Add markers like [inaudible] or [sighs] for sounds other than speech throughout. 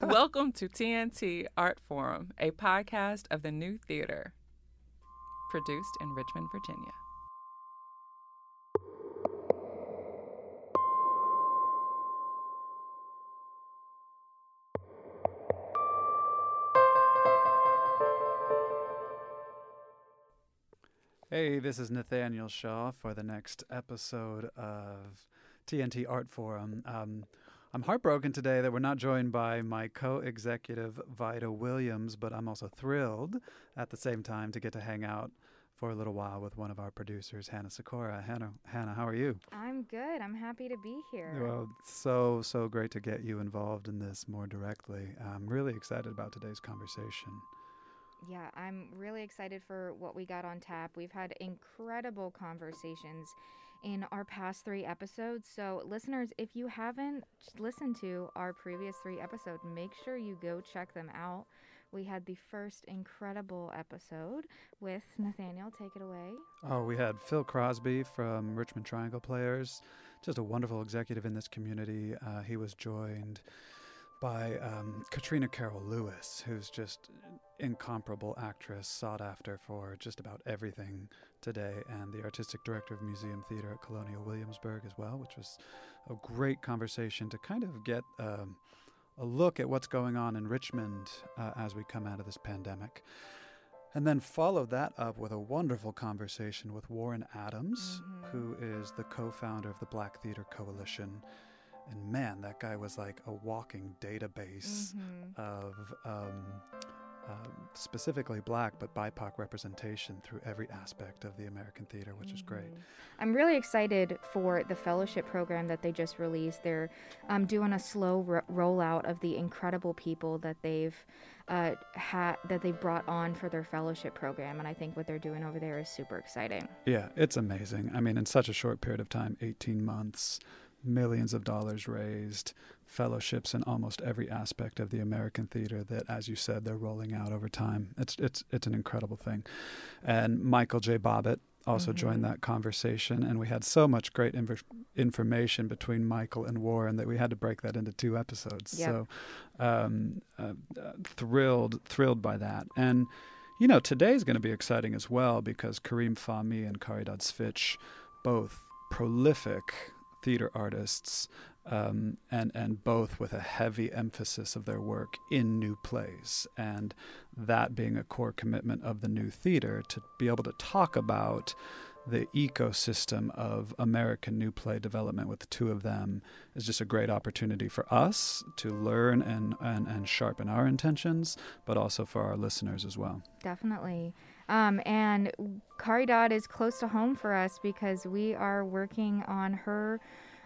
Welcome to TNT Art Forum, a podcast of the New Theater, produced in Richmond, Virginia. Hey, this is Nathaniel Shaw for the next episode of TNT Art Forum. Um, I'm heartbroken today that we're not joined by my co executive, Vida Williams, but I'm also thrilled at the same time to get to hang out for a little while with one of our producers, Hannah Sikora. Hannah, Hannah, how are you? I'm good. I'm happy to be here. Well, so, so great to get you involved in this more directly. I'm really excited about today's conversation. Yeah, I'm really excited for what we got on tap. We've had incredible conversations in our past three episodes. So, listeners, if you haven't listened to our previous three episodes, make sure you go check them out. We had the first incredible episode with Nathaniel. Take it away. Oh, we had Phil Crosby from Richmond Triangle Players, just a wonderful executive in this community. Uh, he was joined by um, Katrina Carroll Lewis, who's just incomparable actress, sought after for just about everything today, and the artistic director of Museum Theater at Colonial Williamsburg as well, which was a great conversation to kind of get um, a look at what's going on in Richmond uh, as we come out of this pandemic. And then followed that up with a wonderful conversation with Warren Adams, mm-hmm. who is the co founder of the Black Theater Coalition and man, that guy was like a walking database mm-hmm. of um, uh, specifically black but BIPOC representation through every aspect of the American theater, which mm-hmm. is great. Mm-hmm. I'm really excited for the fellowship program that they just released. They're um, doing a slow ro- rollout of the incredible people that they've uh, had that they brought on for their fellowship program, and I think what they're doing over there is super exciting. Yeah, it's amazing. I mean, in such a short period of time, 18 months millions of dollars raised, fellowships in almost every aspect of the American theater that, as you said, they're rolling out over time. It's it's it's an incredible thing. And Michael J. Bobbitt also mm-hmm. joined that conversation, and we had so much great inv- information between Michael and Warren that we had to break that into two episodes. Yep. So um, uh, uh, thrilled thrilled by that and. You know, today is going to be exciting as well because Kareem Fahmy and Caridad Svich, both prolific theater artists, um, and and both with a heavy emphasis of their work in new plays, and that being a core commitment of the new theater to be able to talk about the ecosystem of American new play development with the two of them is just a great opportunity for us to learn and, and, and sharpen our intentions, but also for our listeners as well. Definitely. Um, and Caridad is close to home for us because we are working on her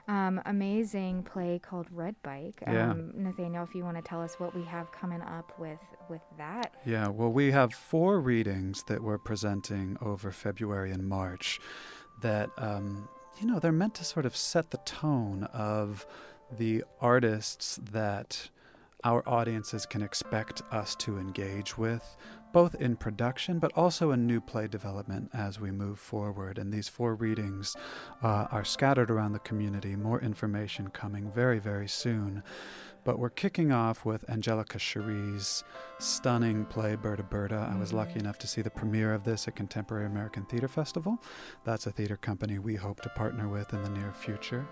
um, amazing play called Red Bike. Yeah. Um, Nathaniel, if you want to tell us what we have coming up with with that. Yeah. Well, we have four readings that we're presenting over February and March. That um, you know they're meant to sort of set the tone of the artists that our audiences can expect us to engage with, both in production but also in new play development as we move forward. And these four readings uh, are scattered around the community, more information coming very, very soon. But we're kicking off with Angelica Chéri's stunning play, Berta Berta. I was lucky mm-hmm. enough to see the premiere of this at Contemporary American Theater Festival. That's a theater company we hope to partner with in the near future.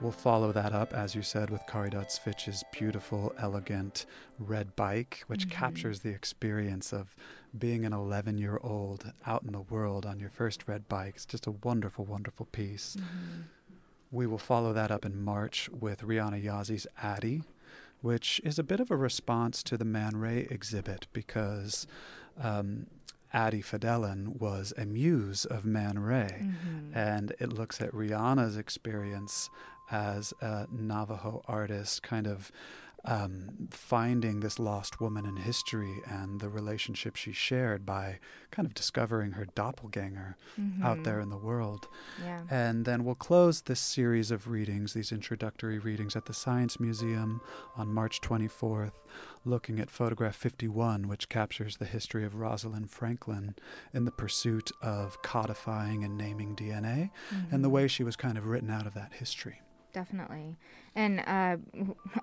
We'll follow that up, as you said, with Caridad Svich's beautiful, elegant red bike, which mm-hmm. captures the experience of being an 11 year old out in the world on your first red bike. It's just a wonderful, wonderful piece. Mm-hmm. We will follow that up in March with Rhiana Yazzie Ady, which is a bit of a response to the Man Ray exhibit because um, Ady Fidelin was a muse of Man Ray. Mm-hmm. And it looks at Rihanna's experience as a Navajo artist, kind of um, finding this lost woman in history and the relationship she shared by kind of discovering her doppelganger mm-hmm. out there in the world. Yeah. And then we'll close this series of readings, these introductory readings, at the Science Museum on March 24th, looking at photograph 51, which captures the history of Rosalind Franklin in the pursuit of codifying and naming DNA mm-hmm. and the mm-hmm. way she was kind of written out of that history. Definitely. And uh,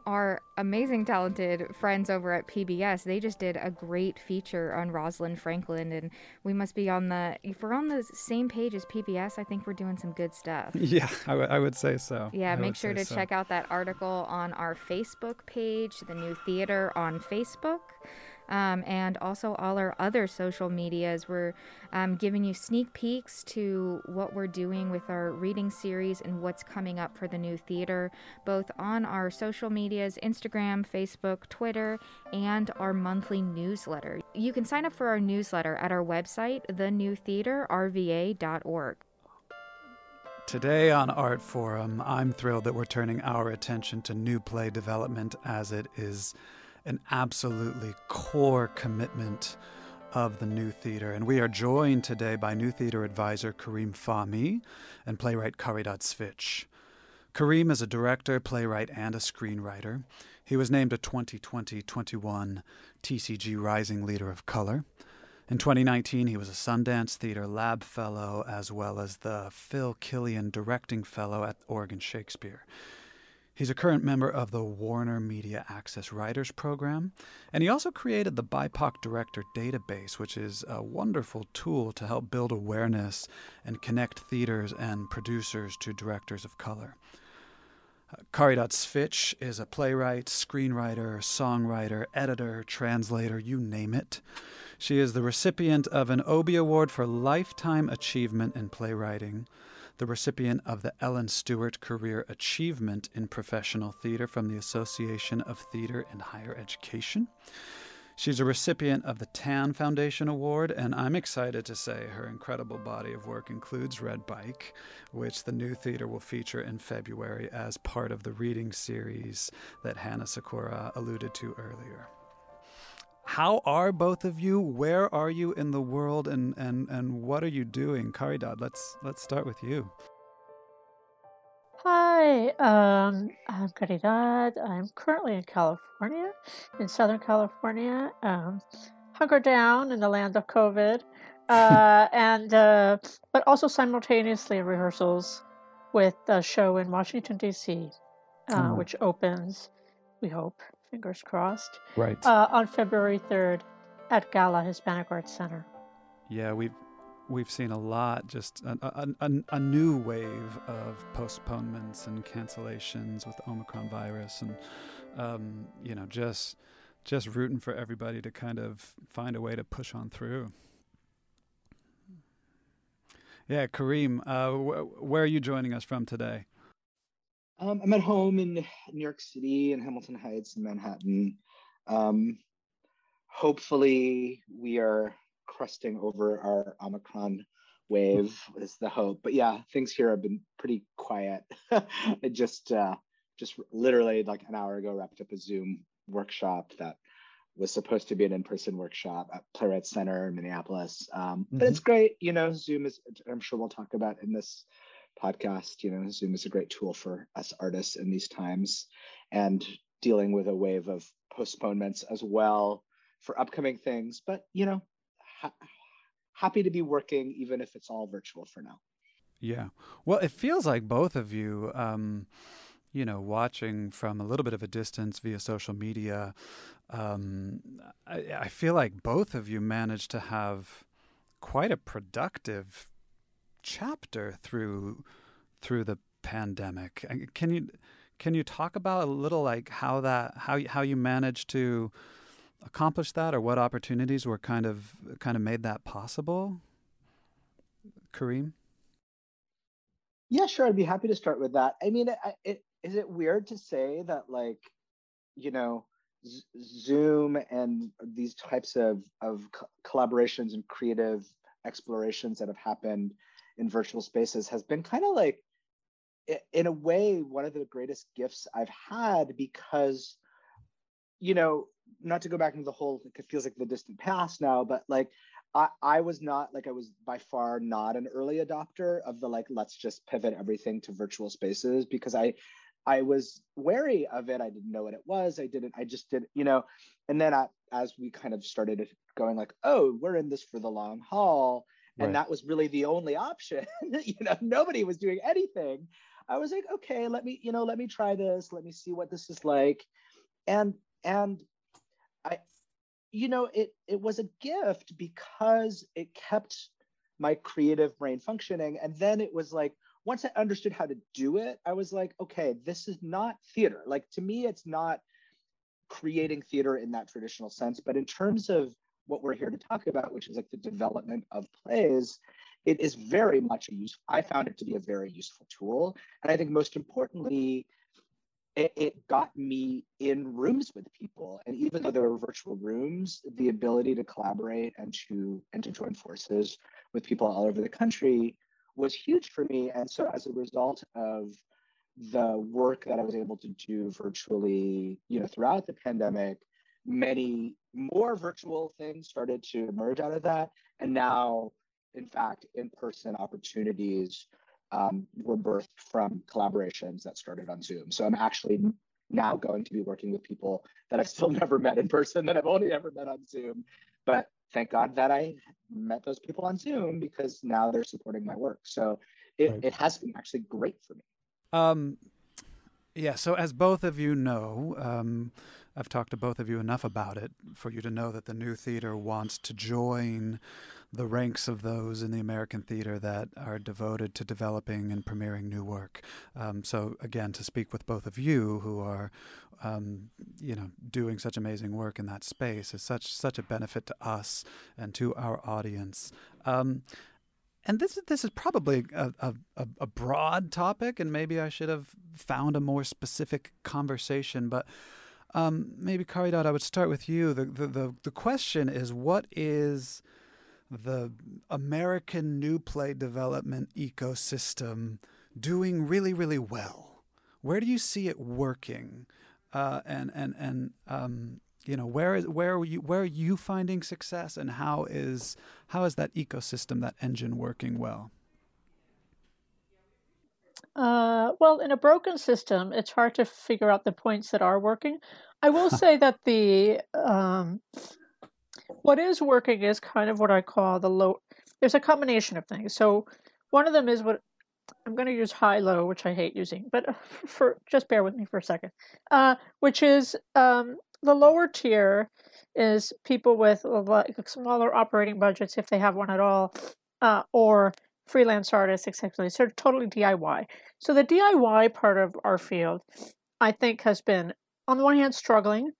our amazing, talented friends over at PBS, they just did a great feature on Rosalind Franklin, and we must be on the. If we're on the same page as PBS, I think we're doing some good stuff. [laughs] Yeah, I, w- I would say so. Yeah, I make sure to so. check out that article on our Facebook page, the New Theater on Facebook um, and also all our other social medias. We're um, giving you sneak peeks to what we're doing with our reading series and what's coming up for the new theater, both on our social medias Instagram, Facebook, Twitter, and our monthly newsletter. You can sign up for our newsletter at our website, thenewtheaterrva.org. Today on Art Forum, I'm thrilled that we're turning our attention to new play development as it is an absolutely core commitment of the New Theater. And we are joined today by New Theater advisor Kareem Fahmy and playwright Caridad Svich. Kareem is a director, playwright, and a screenwriter. He was named a 2020 21 TCG Rising Leader of Color. In 2019, he was a Sundance Theater Lab Fellow as well as the Phil Killian Directing Fellow at Oregon Shakespeare. He's a current member of the Warner Media Access Writers Program, and he also created the BIPOC Director Database, which is a wonderful tool to help build awareness and connect theaters and producers to directors of color. Uh, Caridad Svich is a playwright, screenwriter, songwriter, editor, translator, you name it. She is the recipient of an Obie Award for Lifetime Achievement in Playwriting the recipient of the Ellen Stewart Career Achievement in Professional Theater from the Association of Theater and Higher Education. She's a recipient of the Tanne Foundation Award, and I'm excited to say her incredible body of work includes Red Bike, which the new theater will feature in February as part of the reading series that Hannah Sikora alluded to earlier how are both of you? Where are you in the world, and and and what are you doing, Caridad? Let's let's start with you. Hi, um, I'm Caridad. I'm currently in California, in Southern California, um, hunkered down in the land of COVID, [laughs] uh, and uh, but also simultaneously rehearsals with a show in Washington D.C., uh, mm. which opens, we hope, fingers crossed. Right. Uh, on February 3rd at Gala Hispanic Arts Center. Yeah, we've we've seen a lot, just a, a, a, a, new wave of postponements and cancellations with the Omicron virus, and um, you know, just just rooting for everybody to kind of find a way to push on through. Yeah, Kareem, uh, wh- where are you joining us from today? Um, I'm at home in New York City and Hamilton Heights in Manhattan. Um, hopefully, we are cresting over our Omicron wave is the hope. But yeah, things here have been pretty quiet. [laughs] I just uh, just literally like an hour ago wrapped up a Zoom workshop that was supposed to be an in-person workshop at Playwright Center in Minneapolis. Um, mm-hmm. But it's great, you know. Zoom is. I'm sure we'll talk about in this podcast. You know, Zoom is a great tool for us artists in these times and dealing with a wave of postponements as well for upcoming things. But, you know, ha- happy to be working, even if it's all virtual for now. Yeah. Well, it feels like both of you, um, you know, watching from a little bit of a distance via social media, um, I, I feel like both of you managed to have quite a productive chapter through through the pandemic. Can you can you talk about a little like how that how how you managed to accomplish that, or what opportunities were kind of kind of made that possible? Kareem. Yeah, sure. I'd be happy to start with that. I mean, it, it, is it weird to say that like, you know, Zoom and these types of of co- collaborations and creative explorations that have happened in virtual spaces has been kind of like in a way one of the greatest gifts i've had because you know not to go back into the whole it feels like the distant past now but like I, I was not like I was by far not an early adopter of the like let's just pivot everything to virtual spaces because I I was wary of it. I didn't know what it was. I didn't. I just did. You know. And then I, as we kind of started going like, oh, we're in this for the long haul and right. that was really the only option [laughs] you know nobody was doing anything I was like, okay, let me, you know, let me try this. Let me see what this is like. And and I, you know, it it was a gift because it kept my creative brain functioning. And then it was like, once I understood how to do it, I was like, okay, this is not theater. Like to me, it's not creating theater in that traditional sense. But in terms of what we're here to talk about, which is like the development of plays, it is very much a use. I found it to be a very useful tool. And I think most importantly, it, it, got me in rooms with people. And even though there were virtual rooms, the ability to collaborate and to and to join forces with people all over the country was huge for me. And so as a result of the work that I was able to do virtually, you know, throughout the pandemic, many more virtual things started to emerge out of that. And now, in fact, in-person opportunities um, were birthed from collaborations that started on Zoom. So I'm actually now going to be working with people that I've still [laughs] never met in person, that I've only ever met on Zoom. But thank God that I met those people on Zoom because now they're supporting my work. So it, right. it has been actually great for me. Um, yeah, so as both of you know, um, I've talked to both of you enough about it for you to know that the new theater wants to join the ranks of those in the American theater that are devoted to developing and premiering new work. Um, so again, to speak with both of you who are, um, you know, doing such amazing work in that space is such such a benefit to us and to our audience. Um, and this this is probably a, a, a, broad topic, and maybe I should have found a more specific conversation. But um, maybe Caridad, I would start with you. The, the the the question is, what is the American new play development ecosystem doing really really well? Where do you see it working? Uh, and and and um, you know where is where are you where are you finding success and how is how is that ecosystem that engine working well uh, well in a broken system it's hard to figure out the points that are working i will [laughs] say that the um, what is working is kind of what i call the low there's a combination of things so one of them is what i'm going to use high low which i hate using but [laughs] for just bear with me for a second uh, which is um, the lower tier is people with like smaller operating budgets if they have one at all, uh, or freelance artists, etc. So totally DIY. So the DIY part of our field, I think, has been on the one hand struggling,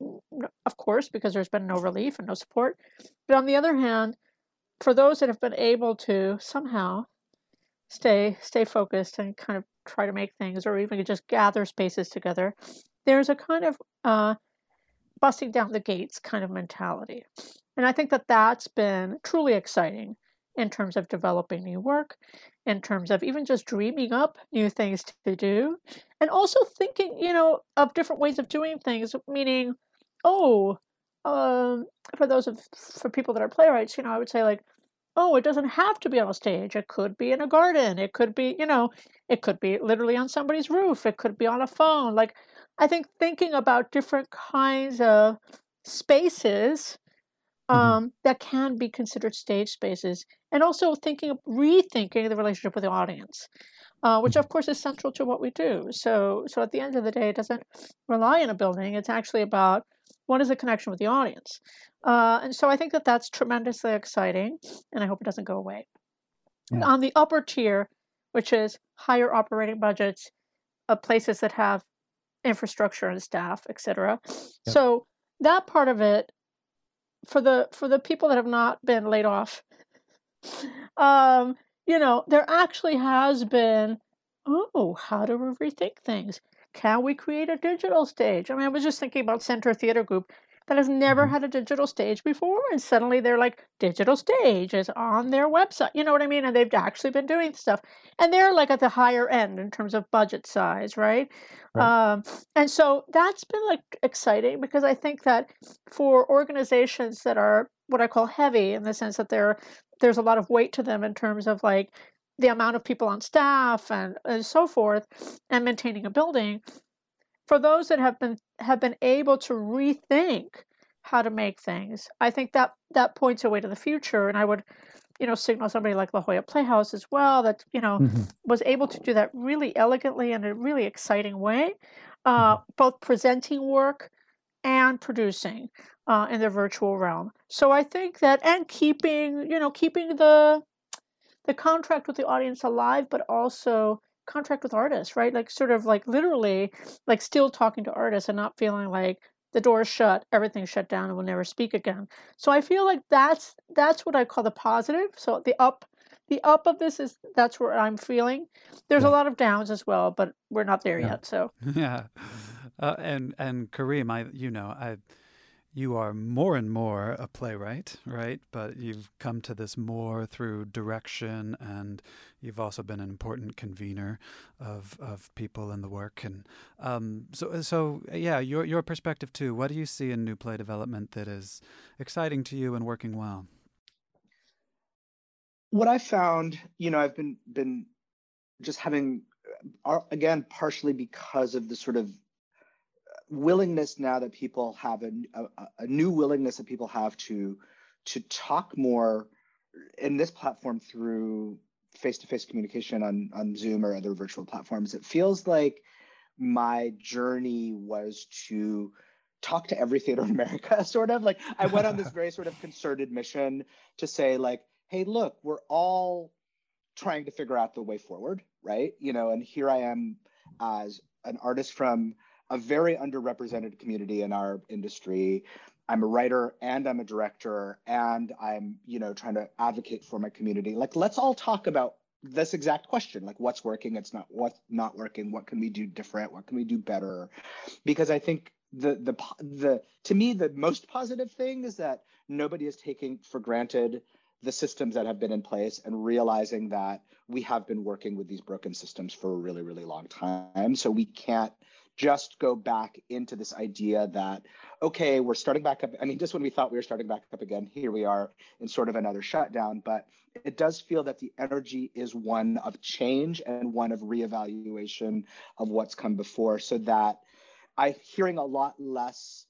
of course, because there's been no relief and no support. But on the other hand, for those that have been able to somehow stay stay focused and kind of try to make things, or even just gather spaces together, there's a kind of uh, busting down the gates kind of mentality. And I think that that's been truly exciting in terms of developing new work, in terms of even just dreaming up new things to do, and also thinking, you know, of different ways of doing things, meaning, oh, um, for those of for people that are playwrights, you know, I would say like, oh, it doesn't have to be on a stage. It could be in a garden. It could be, you know, it could be literally on somebody's roof. It could be on a phone. Like I think thinking about different kinds of spaces. Um, mm-hmm. that can be considered stage spaces, and also thinking, rethinking the relationship with the audience, uh, which mm-hmm. of course is central to what we do. So, so at the end of the day, it doesn't rely on a building. It's actually about what is the connection with the audience, uh, and so I think that that's tremendously exciting, and I hope it doesn't go away. Yeah. On the upper tier, which is higher operating budgets, of places that have infrastructure and staff, etc. Yep. So that part of it for the for the people that have not been laid off, um, you know, there actually has been, oh, how do we rethink things? Can we create a digital stage? I mean, I was just thinking about Center Theater Group that has never mm-hmm. had a digital stage before and suddenly they're like digital stage is on their website you know what i mean and they've actually been doing stuff and they're like at the higher end in terms of budget size right, right. Um, and so that's been like exciting because i think that for organizations that are what i call heavy in the sense that they're there's a lot of weight to them in terms of like the amount of people on staff and, and so forth and maintaining a building for those that have been have been able to rethink how to make things, I think that that points a way to the future. And I would you know, signal somebody like La Jolla Playhouse as well that, you know, mm-hmm. was able to do that really elegantly in a really exciting way, uh, mm-hmm. both presenting work and producing uh, in the virtual realm. So I think that, and keeping, you know, keeping the the contract with the audience alive, but also contract with artists, right? Like sort of like literally like still talking to artists and not feeling like the door's shut, everything's shut down, and we'll never speak again. So I feel like that's that's what I call the positive. So the up the up of this is that's where I'm feeling. There's yeah. a lot of downs as well, but we're not there yeah. yet. So [laughs] yeah, uh, and and Kareem, I you know I you are more and more a playwright, right? But you've come to this more through direction, and you've also been an important convener of of people in the work. And um, so, so yeah, your your perspective too. What do you see in new play development that is exciting to you and working well? What I found, you know, I've been been just having uh, again partially because of the sort of willingness now that people have a, a, a, new willingness that people have to to talk more in this platform through face-to-face communication on on Zoom or other virtual platforms. It feels like my journey was to talk to every theater in America, [laughs] sort of like I went on this very sort of concerted mission to say like, hey, look, we're all trying to figure out the way forward, right? You know, and here I am as an artist from a very underrepresented community in our industry. I'm a writer and I'm a director and I'm, you know, trying to advocate for my community. Like let's all talk about this exact question, like what's working, it's not what's not working, what can we do different, what can we do better? Because I think the the the to me the most positive thing is that nobody is taking for granted the systems that have been in place and realizing that we have been working with these broken systems for a really really long time so we can't just go back into this idea that, okay, we're starting back up. I mean, just when we thought we were starting back up again, here we are in sort of another shutdown. But it does feel that the energy is one of change and one of reevaluation of what's come before, so that I'm hearing a lot less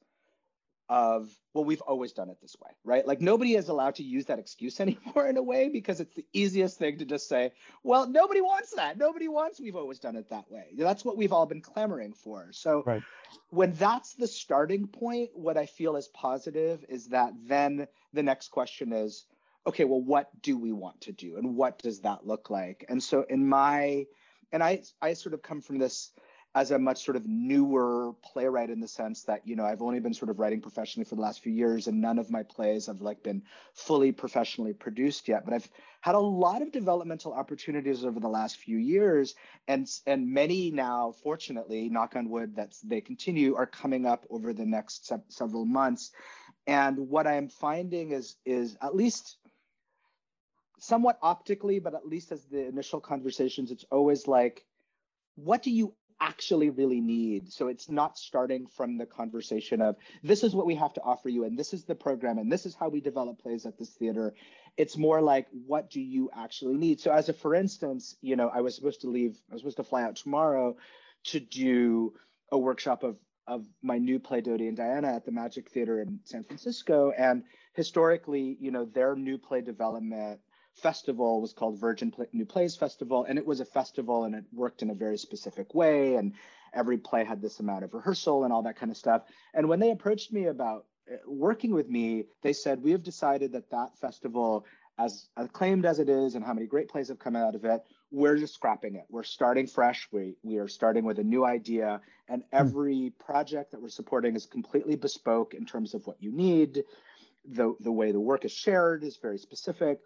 of well we've always done it this way right? Like nobody is allowed to use that excuse [laughs] anymore in a way because it's the easiest thing to just say well nobody wants that. Nobody wants we've always done it that way. That's what we've all been clamoring for. So right. when that's the starting point what i feel is positive is that then the next question is okay well what do we want to do and what does that look like? And so in my and i i sort of come from this as a much sort of newer playwright in the sense that you know I've only been sort of writing professionally for the last few years and none of my plays have like been fully professionally produced yet. But I've had a lot of developmental opportunities over the last few years and and many now fortunately knock on wood that they continue are coming up over the next se- several months. And what I'm finding is is at least somewhat optically but at least as the initial conversations it's always like what do you actually really need. So it's not starting from the conversation of this is what we have to offer you, and this is the program, and this is how we develop plays at this theater. It's more like what do you actually need. So as a for instance, you know, I was supposed to leave, I was supposed to fly out tomorrow to do a workshop of of my new play Dodi and Diana at the Magic Theater in San Francisco. And historically, you know, their new play development festival was called Virgin New Plays Festival, and it was a festival and it worked in a very specific way, and every play had this amount of rehearsal and all that kind of stuff. And when they approached me about uh, working with me, they said, We have decided that that festival, as acclaimed as it is, and how many great plays have come out of it, we're just scrapping it. We're starting fresh. We, we are starting with a new idea, and hmm. every project that we're supporting is completely bespoke in terms of what you need. The, the way the work is shared is very specific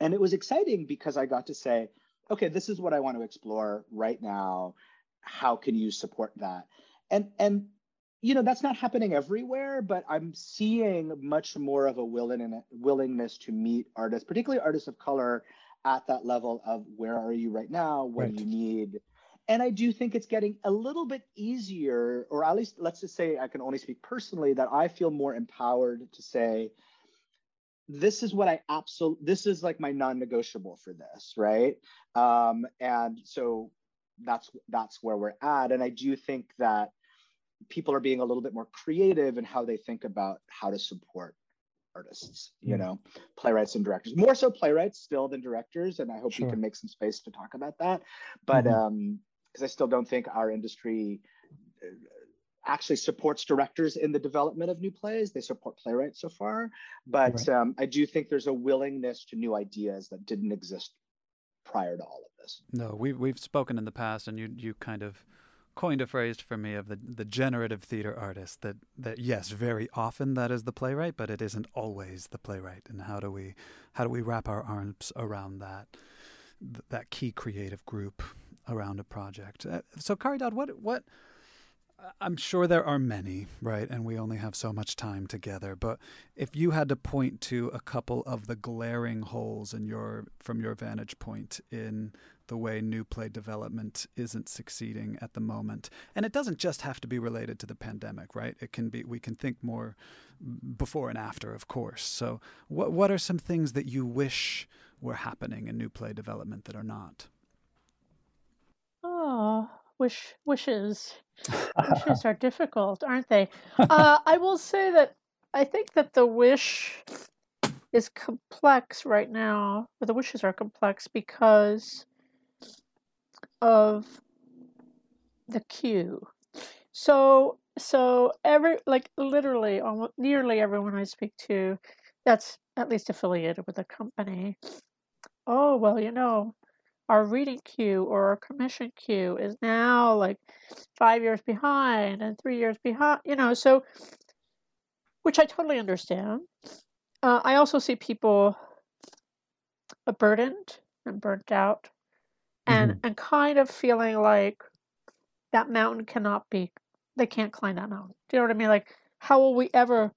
and it was exciting because I got to say, okay, this is what I want to explore right now. How can you support that? And and you know that's not happening everywhere, but I'm seeing much more of a willing, willingness to meet artists, particularly artists of color, at that level of where are you right now? What right. do you need? And I do think it's getting a little bit easier, or at least let's just say I can only speak personally, that I feel more empowered to say, this is what I absolutely this is like my non-negotiable for this, right? Um, and so that's that's where we're at. And I do think that people are being a little bit more creative in how they think about how to support artists, you know, playwrights and directors. More so playwrights still than directors, and I hope sure. we can make some space to talk about that. But mm-hmm. um, because I still don't think our industry uh, actually supports directors in the development of new plays. They support playwrights so far, but right. um, I do think there's a willingness to new ideas that didn't exist prior to all of this. No, we we've spoken in the past, and you you kind of coined a phrase for me of the the generative theater artist. That that yes, very often that is the playwright, but it isn't always the playwright. And how do we how do we wrap our arms around that that key creative group around a project? Uh, so, Caridad, what what I'm sure there are many, right? And we only have so much time together. But if you had to point to a couple of the glaring holes in your from your vantage point in the way new play development isn't succeeding at the moment, and it doesn't just have to be related to the pandemic, right? It can be we can think more before and after, of course. So, what what are some things that you wish were happening in new play development that are not? Oh, wish wishes [laughs] wishes are difficult, aren't they? Uh, I will say that I think that the wish is complex right now, or the wishes are complex because of the queue. So, so every like literally, almost nearly everyone I speak to, that's at least affiliated with a company. Oh well, you know, our reading queue or our commission queue is now like five years behind and three years behind, you know, so which I totally understand. Uh, I also see people burdened and burnt out and mm-hmm. and kind of feeling like that mountain cannot be they can't climb that mountain. Do you know what I mean? Like how will we ever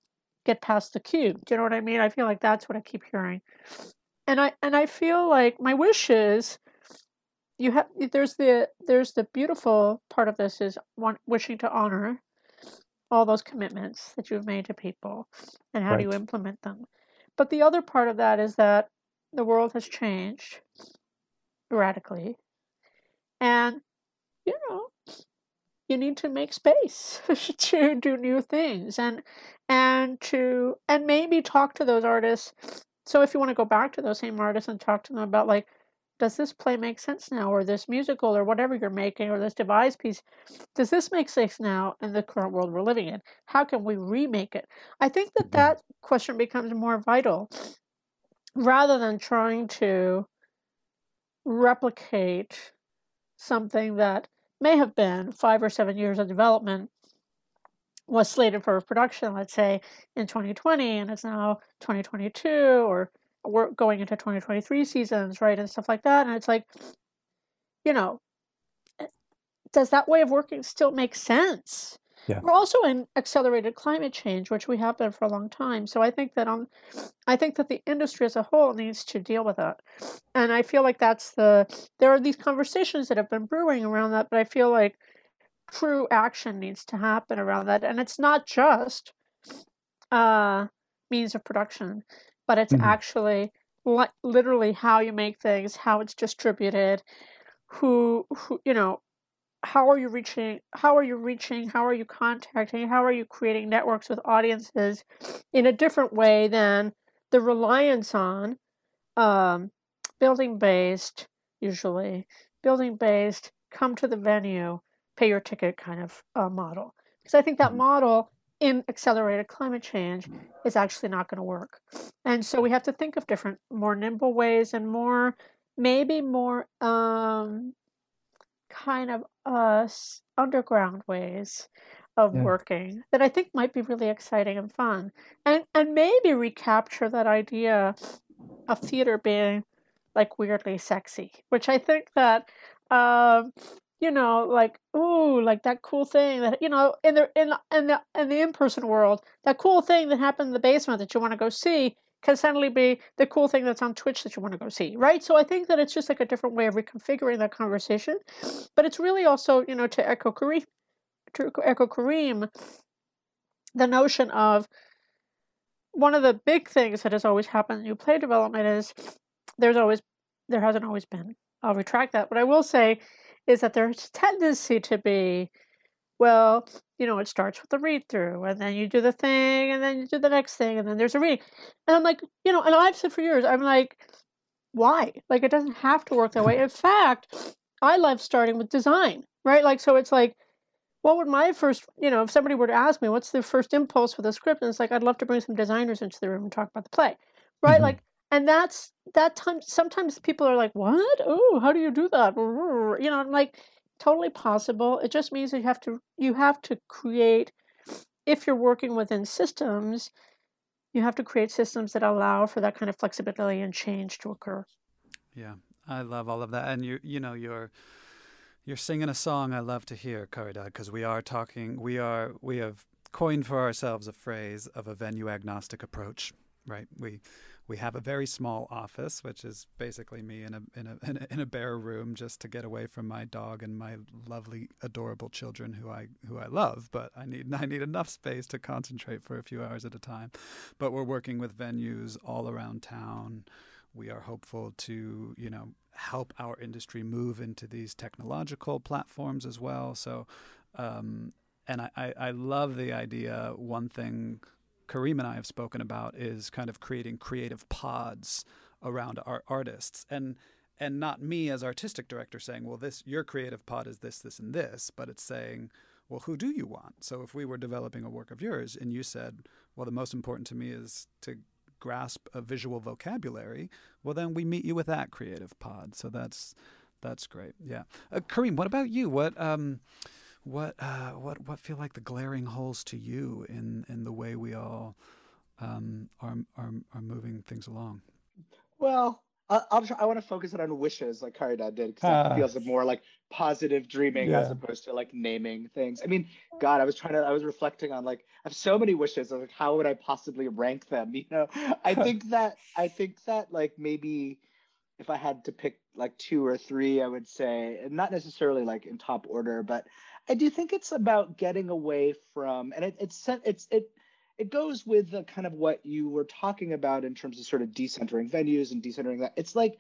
get past the queue? Do you know what I mean? I feel like that's what I keep hearing. And I and I feel like my wish is you have there's the there's the beautiful part of this is want, wishing to honor all those commitments that you've made to people and how right. do you implement them but the other part of that is that the world has changed radically and you know you need to make space [laughs] to do new things and and to and maybe talk to those artists so if you want to go back to those same artists and talk to them about like does this play make sense now or this musical or whatever you're making or this devised piece does this make sense now in the current world we're living in how can we remake it i think that mm-hmm. that question becomes more vital rather than trying to replicate something that may have been five or seven years of development was slated for production let's say in 2020 and it's now 2022 or we're going into 2023 seasons, right, and stuff like that. And it's like, you know, eh, does that way of working still make sense? Yeah. We're also in accelerated climate change, which we have been for a long time. So I think that on, I think that the industry as a whole needs to deal with that, and I feel like that's the. There are these conversations that have been brewing around that, but I feel like true action needs to happen around that, and it's not just uh, means of production but it's mm-hmm. actually li- literally how you make things, how it's distributed, who who you know, how are you reaching how are you reaching, how are you contacting, how are you creating networks with audiences in a different way than the reliance on um, building based usually building based come to the venue pay your ticket kind of uh, model because i think that mm-hmm. model in accelerated climate change is actually not going to work. And so we have to think of different, more nimble ways and more, maybe more um, kind of uh, underground ways of yeah. working that I think might be really exciting and fun. And, and maybe recapture that idea of theater being like weirdly sexy, which I think that um, you know, like ooh, like that cool thing that you know in the in the in the in the in person world, that cool thing that happened in the basement that you want to go see can suddenly be the cool thing that's on Twitch that you want to go see, right? So I think that it's just like a different way of reconfiguring that conversation, but it's really also you know to echo Kareem, to echo Kareem, the notion of one of the big things that has always happened in new play development is there's always there hasn't always been. I'll retract that, but I will say is that there's a tendency to be well, you know, it starts with the read through, and then you do the thing, and then you do the next thing, and then there's a reading. And I'm like, you know, and I've said for years, I'm like, why? Like, it doesn't have to work that way. In fact, I love starting with design, right? Like, so it's like, what would my first, you know, if somebody were to ask me, what's the first impulse for the script? And it's like, I'd love to bring some designers into the room and talk about the play, right? Mm-hmm. Like, and that's that time. Sometimes people are like, what? Oh, how do you do that? You know, I'm like, totally possible. It just means that you have to you have to create if you're working within systems, you have to create systems that allow for that kind of flexibility and change to occur. Yeah. I love all of that. And you you know, you're you're singing a song I love to hear, Caridad, because we are talking we are we have coined for ourselves a phrase of a venue agnostic approach, right? We we have a very small office, which is basically me in a, in a in a in a bare room, just to get away from my dog and my lovely, adorable children, who I who I love. But I need [laughs] I need enough space to concentrate for a few hours at a time. But we're working with venues all around town. We are hopeful to you know help our industry move into these technological platforms as well. So. Um, and I, I, I love the idea. One thing Kareem and I have spoken about is kind of creating creative pods around our artists. And and not me as artistic director saying well this your creative pod is this this and this but it's saying well who do you want? So if we were developing a work of yours and you said well the most important to me is to grasp a visual vocabulary well then we meet you with that creative pod. So that's that's great. Yeah. Uh, kareem what about you? What um what uh, what what feel like the glaring holes to you in in the way we all um, are, are are moving things along? Well, I'll, try, I want to focus it on wishes, like Caridad did, because that uh, feels more like positive dreaming yeah. as opposed to like naming things. I mean, God, I was trying to, I was reflecting on like, I have so many wishes. Like, how would I possibly rank them? [laughs] You know, I think that, I think that like maybe if I had to pick like two or three, I would say, and not necessarily like in top order, but I do think it's about getting away from, and it, it's it's it it goes with the kind of what you were talking about in terms of sort of decentering venues and decentering that. It's like,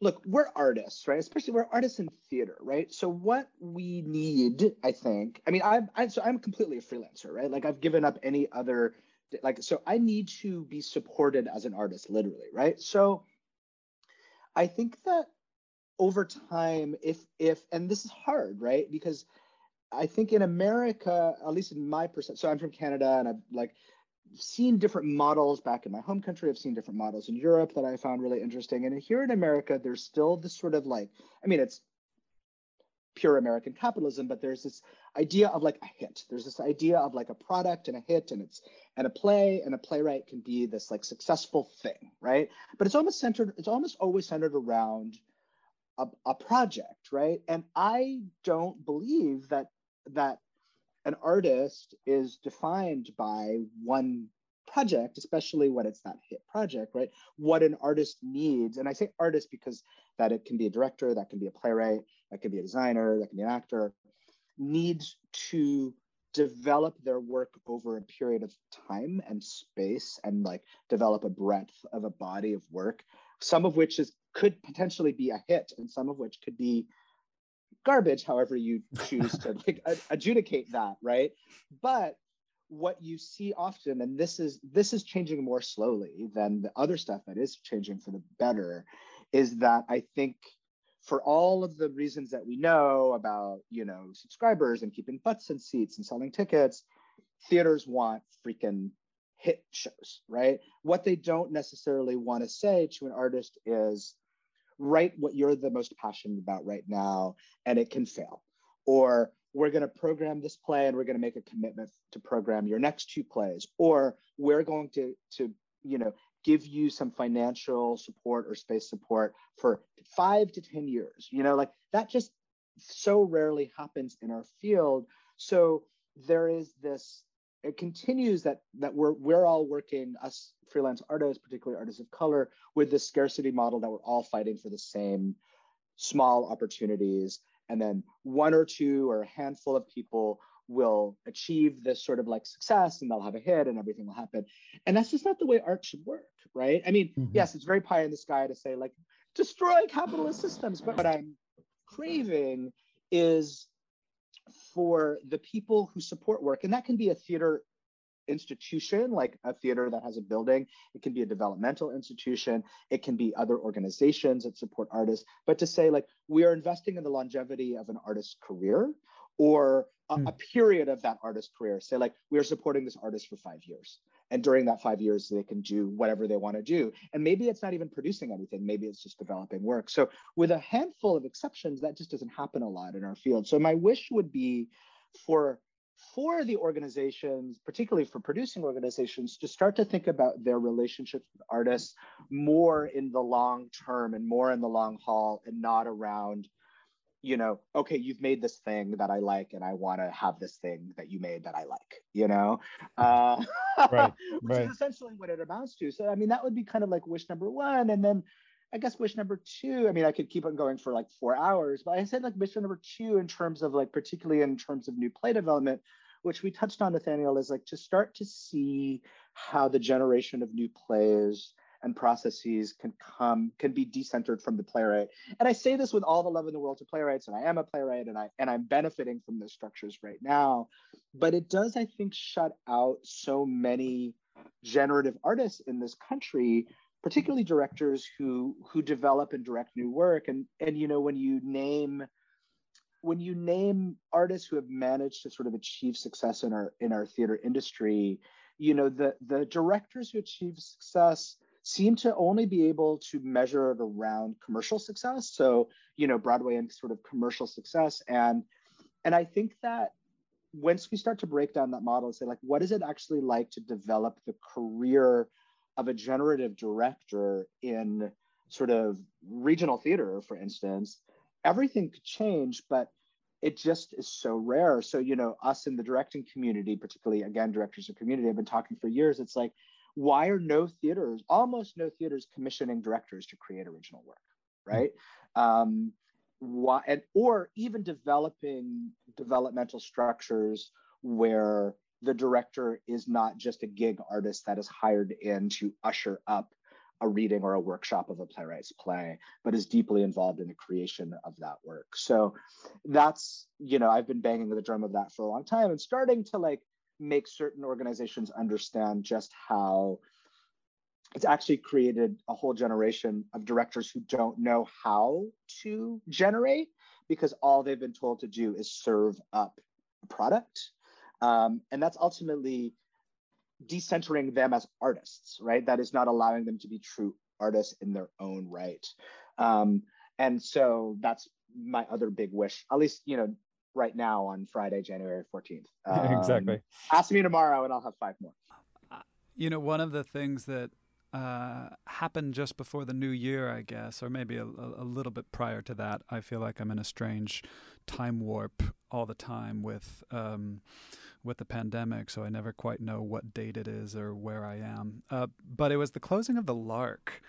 look, we're artists, right? Especially we're artists in theater, right? So what we need, I think, I mean, I'm I, so I'm completely a freelancer, right? Like I've given up any other, like so I need to be supported as an artist, literally, right? So I think that over time if if and this is hard right? Because i think in america at least in my percent so i'm from canada and i've like seen different models back in my home country. I've seen different models in europe that i found really interesting. And here in america there's still this sort of like i mean it's pure american capitalism but there's this idea of like a hit. There's this idea of like a product and a hit and it's and a play and a playwright can be this like successful thing right? But it's almost centered it's almost always centered around a, a project, right? And I don't believe that that an artist is defined by one project, especially when it's that hit project, right? What an artist needs, and I say artist because that it can be a director, that can be a playwright, that can be a designer, that can be an actor, needs to develop their work over a period of time and space and like develop a breadth of a body of work some of which is could potentially be a hit and some of which could be garbage however you choose to [laughs] like, adjudicate that right but what you see often and this is this is changing more slowly than the other stuff that is changing for the better is that i think for all of the reasons that we know about you know subscribers and keeping butts in seats and selling tickets theaters want freaking hit shows, right? What they don't necessarily want to say to an artist is write what you're the most passionate about right now and it can fail. Or we're going to program this play and we're going to make a commitment to program your next two plays. Or we're going to, to you know, give you some financial support or space support for five to 10 years. You know, like that just so rarely happens in our field. So there is this it continues that that we're we're all working us freelance artists, particularly artists of color, with this scarcity model that we're all fighting for the same small opportunities, and then one or two or a handful of people will achieve this sort of like success and they'll have a hit and everything will happen. And that's just not the way art should work, right? I mean, mm-hmm. yes, it's very pie in the sky to say like destroy capitalist systems, but what I'm craving is for the people who support work, and that can be a theater institution like a theater that has a building. It can be a developmental institution. It can be other organizations that support artists. But to say like we are investing in the longevity of an artist's career or a, mm. a, period of that artist's career. Say like we are supporting this artist for five years and during that five years they can do whatever they want to do. And maybe it's not even producing anything maybe it's just developing work. So with a handful of exceptions that just doesn't happen a lot in our field. So my wish would be for for the organizations particularly for producing organizations to start to think about their relationships with artists more in the long term and more in the long haul and not around you know, okay, you've made this thing that I like, and I want to have this thing that you made that I like, you know, [laughs] uh, [laughs] right, which right. is essentially what it amounts to. So, I mean, that would be kind of like wish number one, and then I guess wish number two. I mean, I could keep on going for like four hours, but I said like wish number two in terms of like, particularly in terms of new play development, which we touched on, Nathaniel, is like to start to see how the generation of new plays and processes can come can be decentered from the playwright. And i say this with all the love in the world to playwrights and i am a playwright and i and i'm benefiting from those structures right now. But it does i think shut out so many generative artists in this country particularly directors who who develop and direct new work. And and you know when you name when you name artists who have managed to sort of achieve success in our in our theater industry you know the the directors who achieve success seem to only be able to measure it around commercial success. So, you know, Broadway and sort of commercial success. And and I think that once we start to break down that model and say, like, what is it actually like to develop the career of a generative director in sort of regional theater, for instance, everything could change, but it just is so rare. So, you know, us in the directing community, particularly again, directors of community, I've been talking for years. It's like why are no theaters, almost no theaters, commissioning directors to create original work, hmm. right? Mm-hmm. Um, why, and, or even developing developmental structures where the director is not just a gig artist that is hired in to usher up a reading or a workshop of a playwright's play, but is deeply involved in the creation of that work. So that's, you know, I've been banging the drum of that for a long time and starting to like make certain organizations understand just how it's actually created a whole generation of directors who don't know how to generate because all they've been told to do is serve up a product. Um, and that's ultimately decentering them as artists, right? That is not allowing them to be true artists in their own right. Um, and so that's my other big wish, at least, you know, right now on Friday, January 14th. [laughs] Um, exactly. Ask me tomorrow and I'll have five more. You know, one of the things that uh, happened just before the new year, I guess, or maybe a, a, little bit prior to that. I feel like I'm in a strange time warp all the time with um, with the pandemic, so I never quite know what date it is or where I am. Uh, but it was the closing of the Lark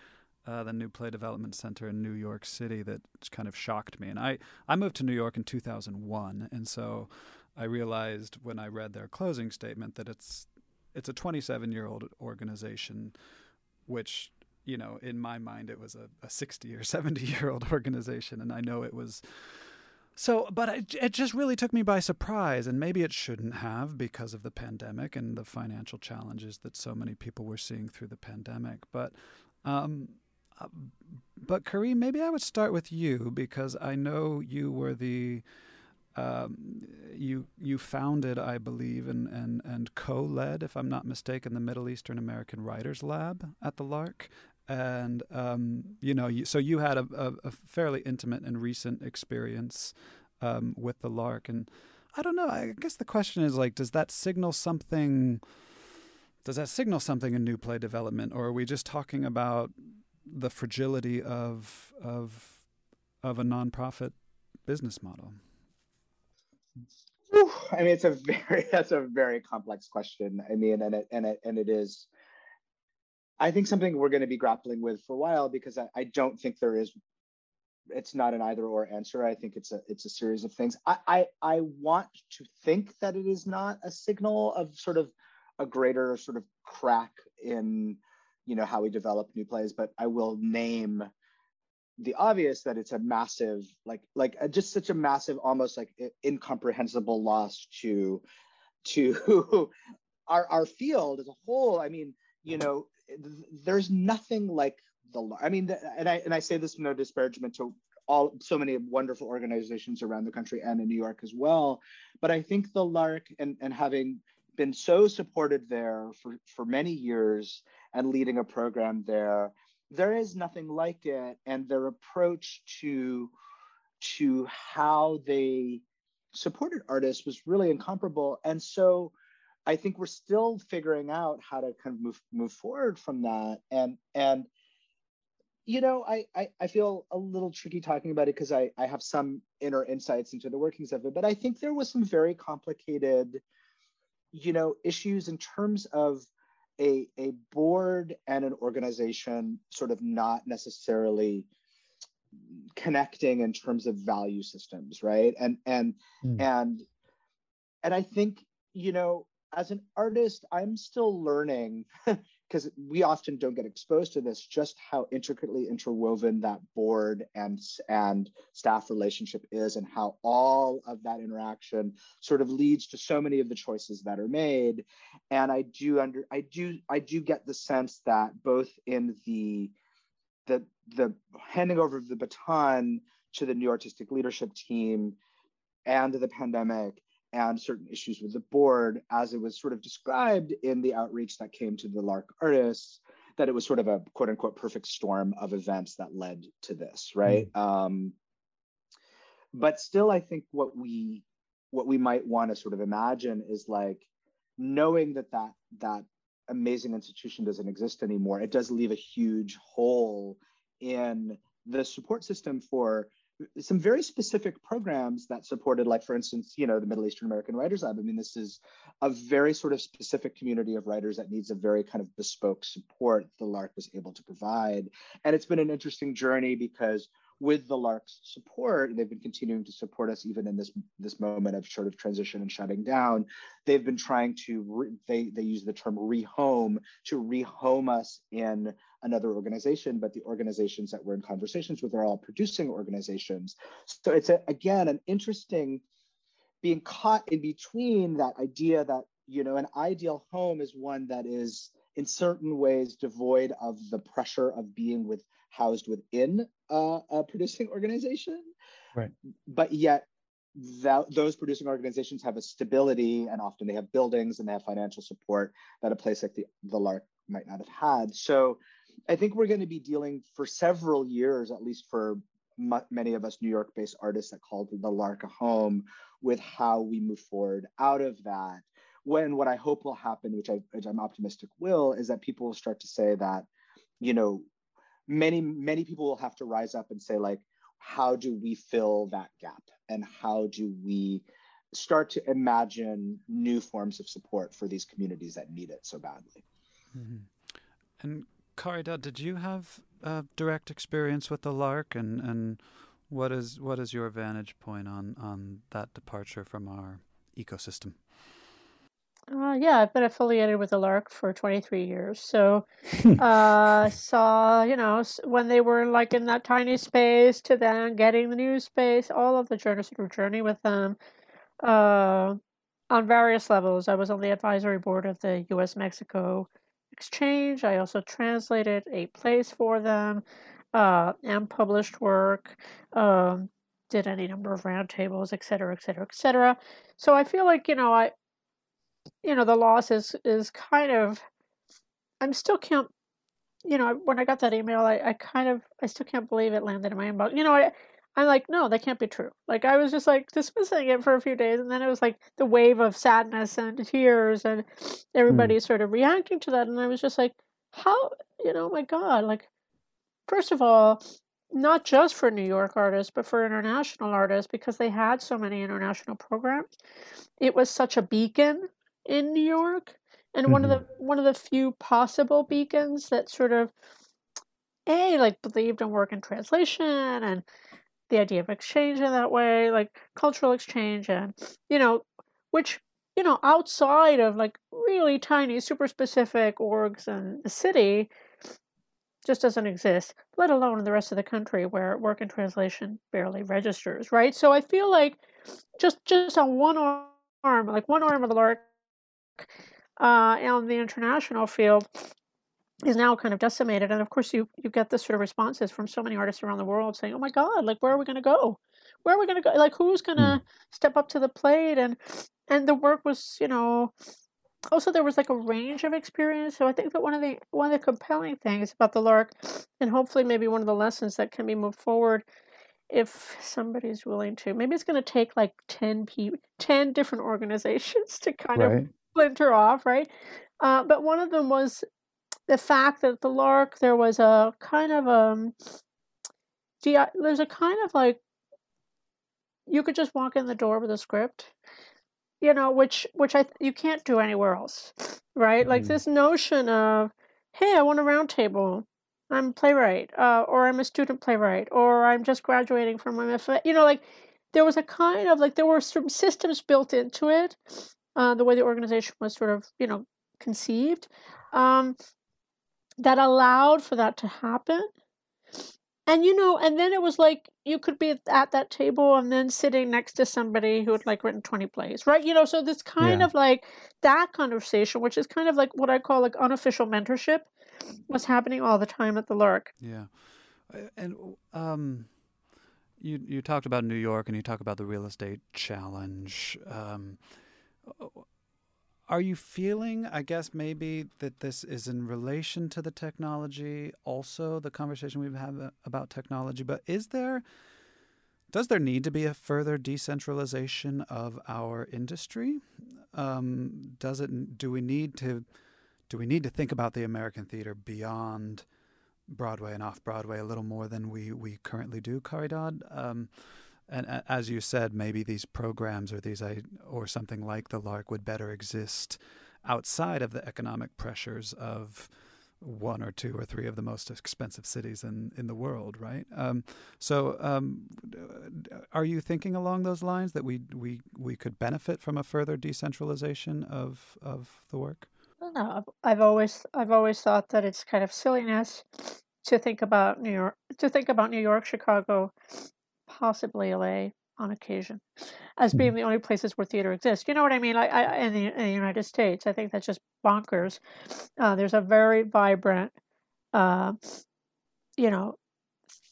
uh, the New Play Development Center in New York City that kind of shocked me. And I, I moved to New York in 2001, and so I realized when I read their closing statement that it's it's a 27 year old organization, which you know in my mind it was a, a 60 or 70 year old [laughs] organization, and I know it was. So, but it, it just really took me by surprise, and maybe it shouldn't have because of the pandemic and the financial challenges that so many people were seeing through the pandemic. But um, but Kareem, maybe I would start with you because I know you were the um, you you founded, I believe, and and and co-led, if I'm not mistaken, the Middle Eastern American Writers Lab at the Lark, and um, you know, you, so you had a, a, a, fairly intimate and recent experience um, with the Lark, and I don't know. I guess the question is like, does that signal something? Does that signal something in new play development, or are we just talking about the fragility of of of a nonprofit business model? I mean, it's a [laughs] very that's a very complex question. I mean, and it and it and it is. I think something we're going to be grappling with for a while because I, I don't think there is. It's not an either or answer. I think it's a it's a series of things. I, I I want to think that it is not a signal of sort of a greater sort of crack in you know how we develop new plays but i will name the obvious that it's a massive like like a, just such a massive almost like incomprehensible loss to to [laughs] our our field as a whole. I mean you know there's nothing like the i mean and i and i say this no disparagement to all so many wonderful organizations around the country and in new york as well but i think the lark and and having been so supported there for for many years and leading a program there. There is nothing like it and their approach to to how they supported artists was really incomparable. And so i think we're still figuring out how to kind of move move forward from that. And and you know i i, I feel a little tricky talking about it because i i have some inner insights into the workings of it but i think there was some very complicated you know issues in terms of a, a board and an organization sort of not necessarily connecting in terms of value systems right and and mm. and and i think you know as an artist i'm still learning [laughs] because we often don't get exposed to this just how intricately interwoven that board and and staff relationship is and how all of that interaction sort of leads to so many of the choices that are made. And i do under i do i do get the sense that both in the the the handing over of the baton to the new artistic leadership team and the pandemic and certain issues with the board as it was sort of described in the outreach that came to the lark artists that it was sort of a quote unquote perfect storm of events that led to this right mm. um, but still i think what we what we might want to sort of imagine is like knowing that that that amazing institution doesn't exist anymore it does leave a huge hole in the support system for some very specific programs that supported like for instance you know the middle eastern american writers lab i mean this is a very sort of specific community of writers that needs a very kind of bespoke support the lark was able to provide and it's been an interesting journey because with the Lark's support, and they've been continuing to support us even in this this moment of sort of transition and shutting down. They've been trying to re, they they use the term rehome to rehome us in another organization, but the organizations that we're in conversations with are all producing organizations. So it's a, again an interesting being caught in between that idea that you know an ideal home is one that is in certain ways devoid of the pressure of being with housed within a, a producing organization. Right. But yet that those producing organizations have a stability and often they have buildings and they have financial support that a place like the, the lark might not have had so i think we're going to be dealing for several years at least for m- many of us new york based artists that called the lark a home with how we move forward out of that. When what i hope will happen which, I, which i'm optimistic will is that people will start to say that you know many many people will have to rise up and say like how do we fill that gap? And how do we start to imagine new forms of support for these communities that need it so badly? Mm-hmm. and Caridad, did you have a direct experience with the lark and and what is what is your vantage point on on that departure from our ecosystem uh, yeah, I've been affiliated with the Lark for 23 years. So, [laughs] uh, saw, you know, when they were like in that tiny space to then getting the new space, all of the journey, journey with them uh, on various levels. I was on the advisory board of the US Mexico Exchange. I also translated a place for them uh, and published work. Um, did any number of roundtables, et cetera, et cetera, et cetera. So I feel like, you know, I, you know the loss is is kind of i'm still can't you know when i got that email i, I kind of i still can't believe it landed in my inbox you know I, i'm like no that can't be true like i was just like dismissing it for a few days and then it was like the wave of sadness and tears and [sniffs] everybody mm. sort of reacting to that and i was just like how you know my god like first of all not just for New York artists, but for international artists because they had so many international programs. It was such a beacon in New York, and mm-hmm. one of the mm-hmm. one of the few possible beacons that sort of a like believed in work and translation and the idea of exchange in that way, like cultural exchange, and you know, which you know outside of like really tiny, super specific orgs in the city, just doesn't exist, let alone in the rest of the country where work and translation barely registers, right? So I feel like just just on one arm, like one arm of the lark uh, on the international field is now kind of decimated. And of course, you you get this sort of responses from so many artists around the world saying, "Oh my God, like where are we going to go? Where are we going to go? Like who's going to Hmm. step up to the plate?" And and the work was, you know, also there was like a range of experience. So I think that one of the one of the compelling things about the Lark, and hopefully maybe one of the lessons that can be moved forward, if somebody's willing to, maybe it's going to take like ten people, ten different [laughs] organizations to kind of splinter off, right? Uh, but one of them was the fact that the lark there was a kind of um, the there's a kind of like you could just walk in the door with a script, you know, which which I you can't do anywhere else, right? Like Mhm. this notion of, hey, I want a round table. I'm a playwright, uh, or I'm a student playwright, or I'm just graduating from MFA. You know, like there was a kind of like there were some systems built into it, uh, the way the organization was sort of you know conceived, um, that allowed for that to happen. And you know, and then it was like you could be at at that table and then sitting next to somebody who had like written 20 plays, right? You know, so this kind Yeah. of like that conversation, which is kind of like what I call like unofficial mentorship, was happening all the time at the Lark. Yeah. Uh, And um, you you talked about New York and you talk about the real estate challenge. Um, are you feeling, I guess, maybe that this is in relation to the technology, also the conversation we've had about technology, but is there, does there need to be a further decentralization of our industry? Um, does it, do we need to, do we need to think about the American theater beyond Broadway and off Broadway a little more than we, we currently do, Caridad? Um, and as you said, maybe these programs or these or something like the Lark would better exist outside of the economic pressures of one or two or three of the most expensive cities in, in the world, right? Um, so, um, are you thinking along those lines that we we we could benefit from a further decentralization of of the work? No, I've, I've always I've always thought that it's kind of silliness to think about New York to think about New York, Chicago, possibly LA on occasion as being the only places where theater exists. You know what I mean? Like I, in, the, in the United States, I think that's just bonkers. Uh, there's a very vibrant, uh, you know,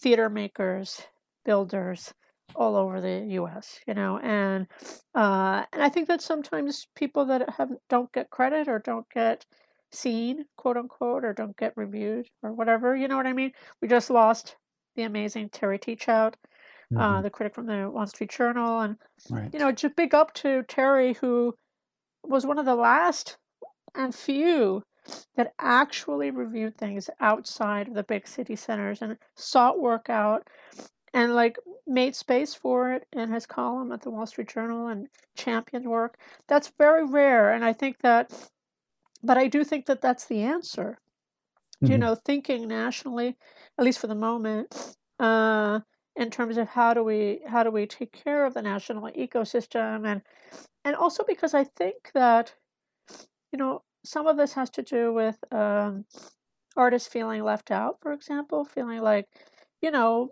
theater makers, builders all over the U.S. You know, and uh, and I think that sometimes people that have don't get credit or don't get seen, quote unquote, or don't get reviewed or whatever. You know what I mean? We just lost the amazing Terry Teachout, uh, the critic from the Wall Street Journal, and Right. you know, just big up to Terry, who was one of the last and few that actually reviewed things outside of the big city centers and sought work out and like made space for it in his column at the Wall Street Journal and championed work. That's very rare, and I think that, but I do think that that's the answer. You Mhm. know, thinking nationally, at least for the moment, uh, in terms of how do we how do we take care of the national ecosystem and and also because I think that you know some of this has to do with um, artists feeling left out, for example, feeling like you know,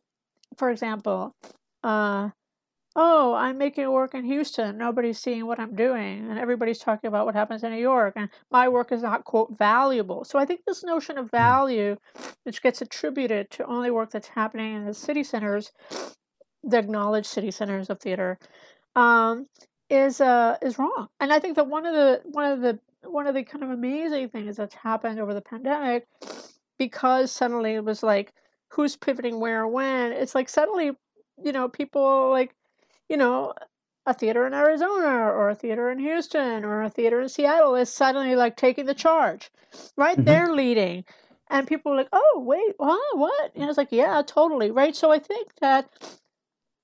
for example, uh, oh, I'm making work in Houston, nobody's seeing what I'm doing, and everybody's talking about what happens in New York, and my work is not quote valuable. So I think this notion of value, which gets attributed to only work that's happening in the city centers, the acknowledged city centers of theater, um, is uh, is wrong. And I think that one of the one of the one of the kind of amazing things that's happened over the pandemic, because suddenly it was like who's pivoting where when. It's like suddenly, you know, people like, you know, a theater in Arizona or a theater in Houston or a theater in Seattle is suddenly like taking the charge, right? Mhm. They're leading. And people are like, oh, wait, huh, what? And it's like, yeah, totally, right? So I think that,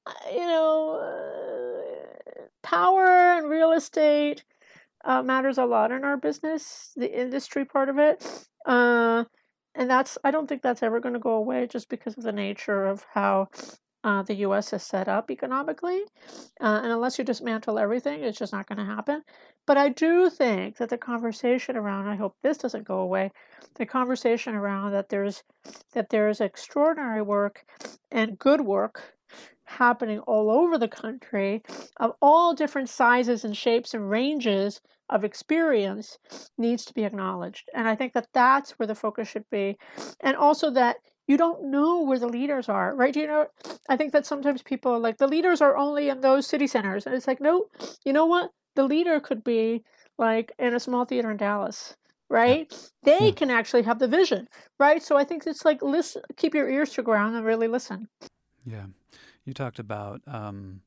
uh, you know, uh, power and real estate uh, matters a lot in our business, the industry part of it. Uh, and that's, I don't think that's ever going to go away just because of the nature of how uh, the US is set up economically. Uh, and unless you dismantle everything, it's just not going to happen. But I do think that the conversation around, I hope this doesn't go away, the conversation around that there's that there's extraordinary work and good work happening all over the country of all different sizes and shapes and ranges of experience needs to be acknowledged. And I think that that's where the focus should be. And also that you don't know where the leaders are, right? You know, I think that sometimes people like the leaders are only in those city centers. And it's like, no, you know what? The leader could be like in a small theater in Dallas, right? They yeah. can actually have the vision, right? So I think it's like listen, keep your ears to ground and really listen. Yeah, you talked about um,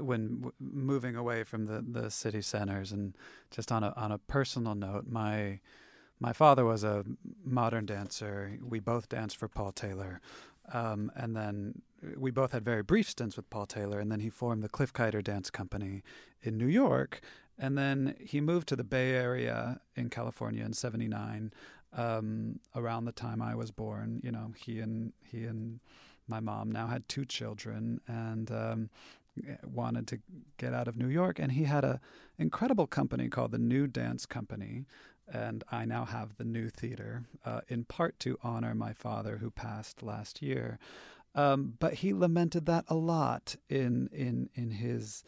when w- moving away from the, the city centers, and just on a on a personal note, my my father was a modern dancer. We both danced for Paul Taylor. Um, and then we both had very brief stints with Paul Taylor. And then he formed the Cliff Keuter Dance Company in New York. And then he moved to the Bay Area in California in 79, um, around the time I was born. You know, he and he and my mom now had two children and um, wanted to get out of New York. And he had a incredible company called the New Dance Company, and I now have the new theater, uh, in part to honor my father who passed last year. Um, but he lamented that a lot in in in his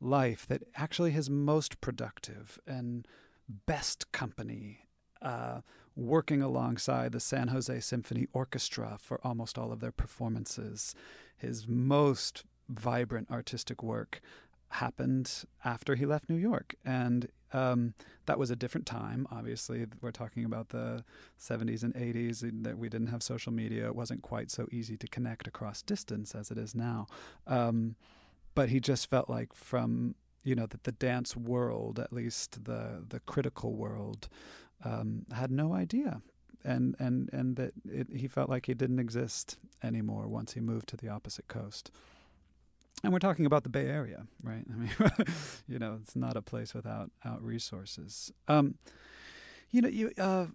life. That actually his most productive and best company, uh, working alongside the San Jose Symphony Orchestra for almost all of their performances, his most vibrant artistic work happened after he left New York, and um, that was a different time. Obviously, we're talking about the 70s and 80s that we didn't have social media. It wasn't quite so easy to connect across distance as it is now. Um, but he just felt like from you know that the dance world, at least the the critical world, um, had no idea. And and and that it, he felt like he didn't exist anymore once he moved to the opposite coast and we're talking about the Bay Area, right? I mean, [laughs] you know, it's not a place without out resources. Um, you know, you, uh,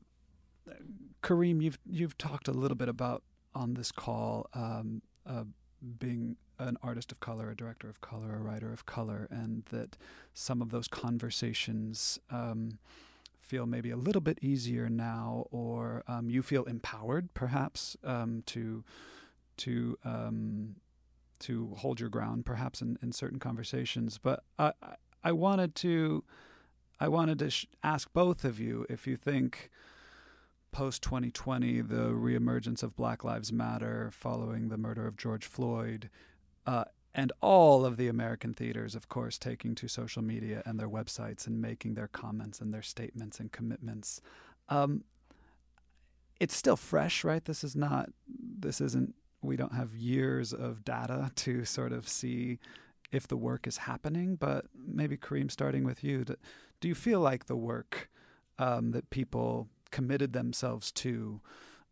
Kareem, you've you've talked a little bit about on this call um, uh, being an artist of color, a director of color, a writer of color, and that some of those conversations um, feel maybe a little bit easier now, or um, you feel empowered, perhaps, um, to to um, to hold your ground, perhaps in, in certain conversations. But I, I wanted to, I wanted to sh- ask both of you if you think post 2020, the reemergence of Black Lives Matter following the murder of George Floyd, uh, and all of the American theaters, of course, taking to social media and their websites and making their comments and their statements and commitments. Um, it's still fresh, right? This is not, this isn't we don't have years of data to sort of see if the work is happening. But maybe Kareem, starting with you, do you feel like the work um, that people committed themselves to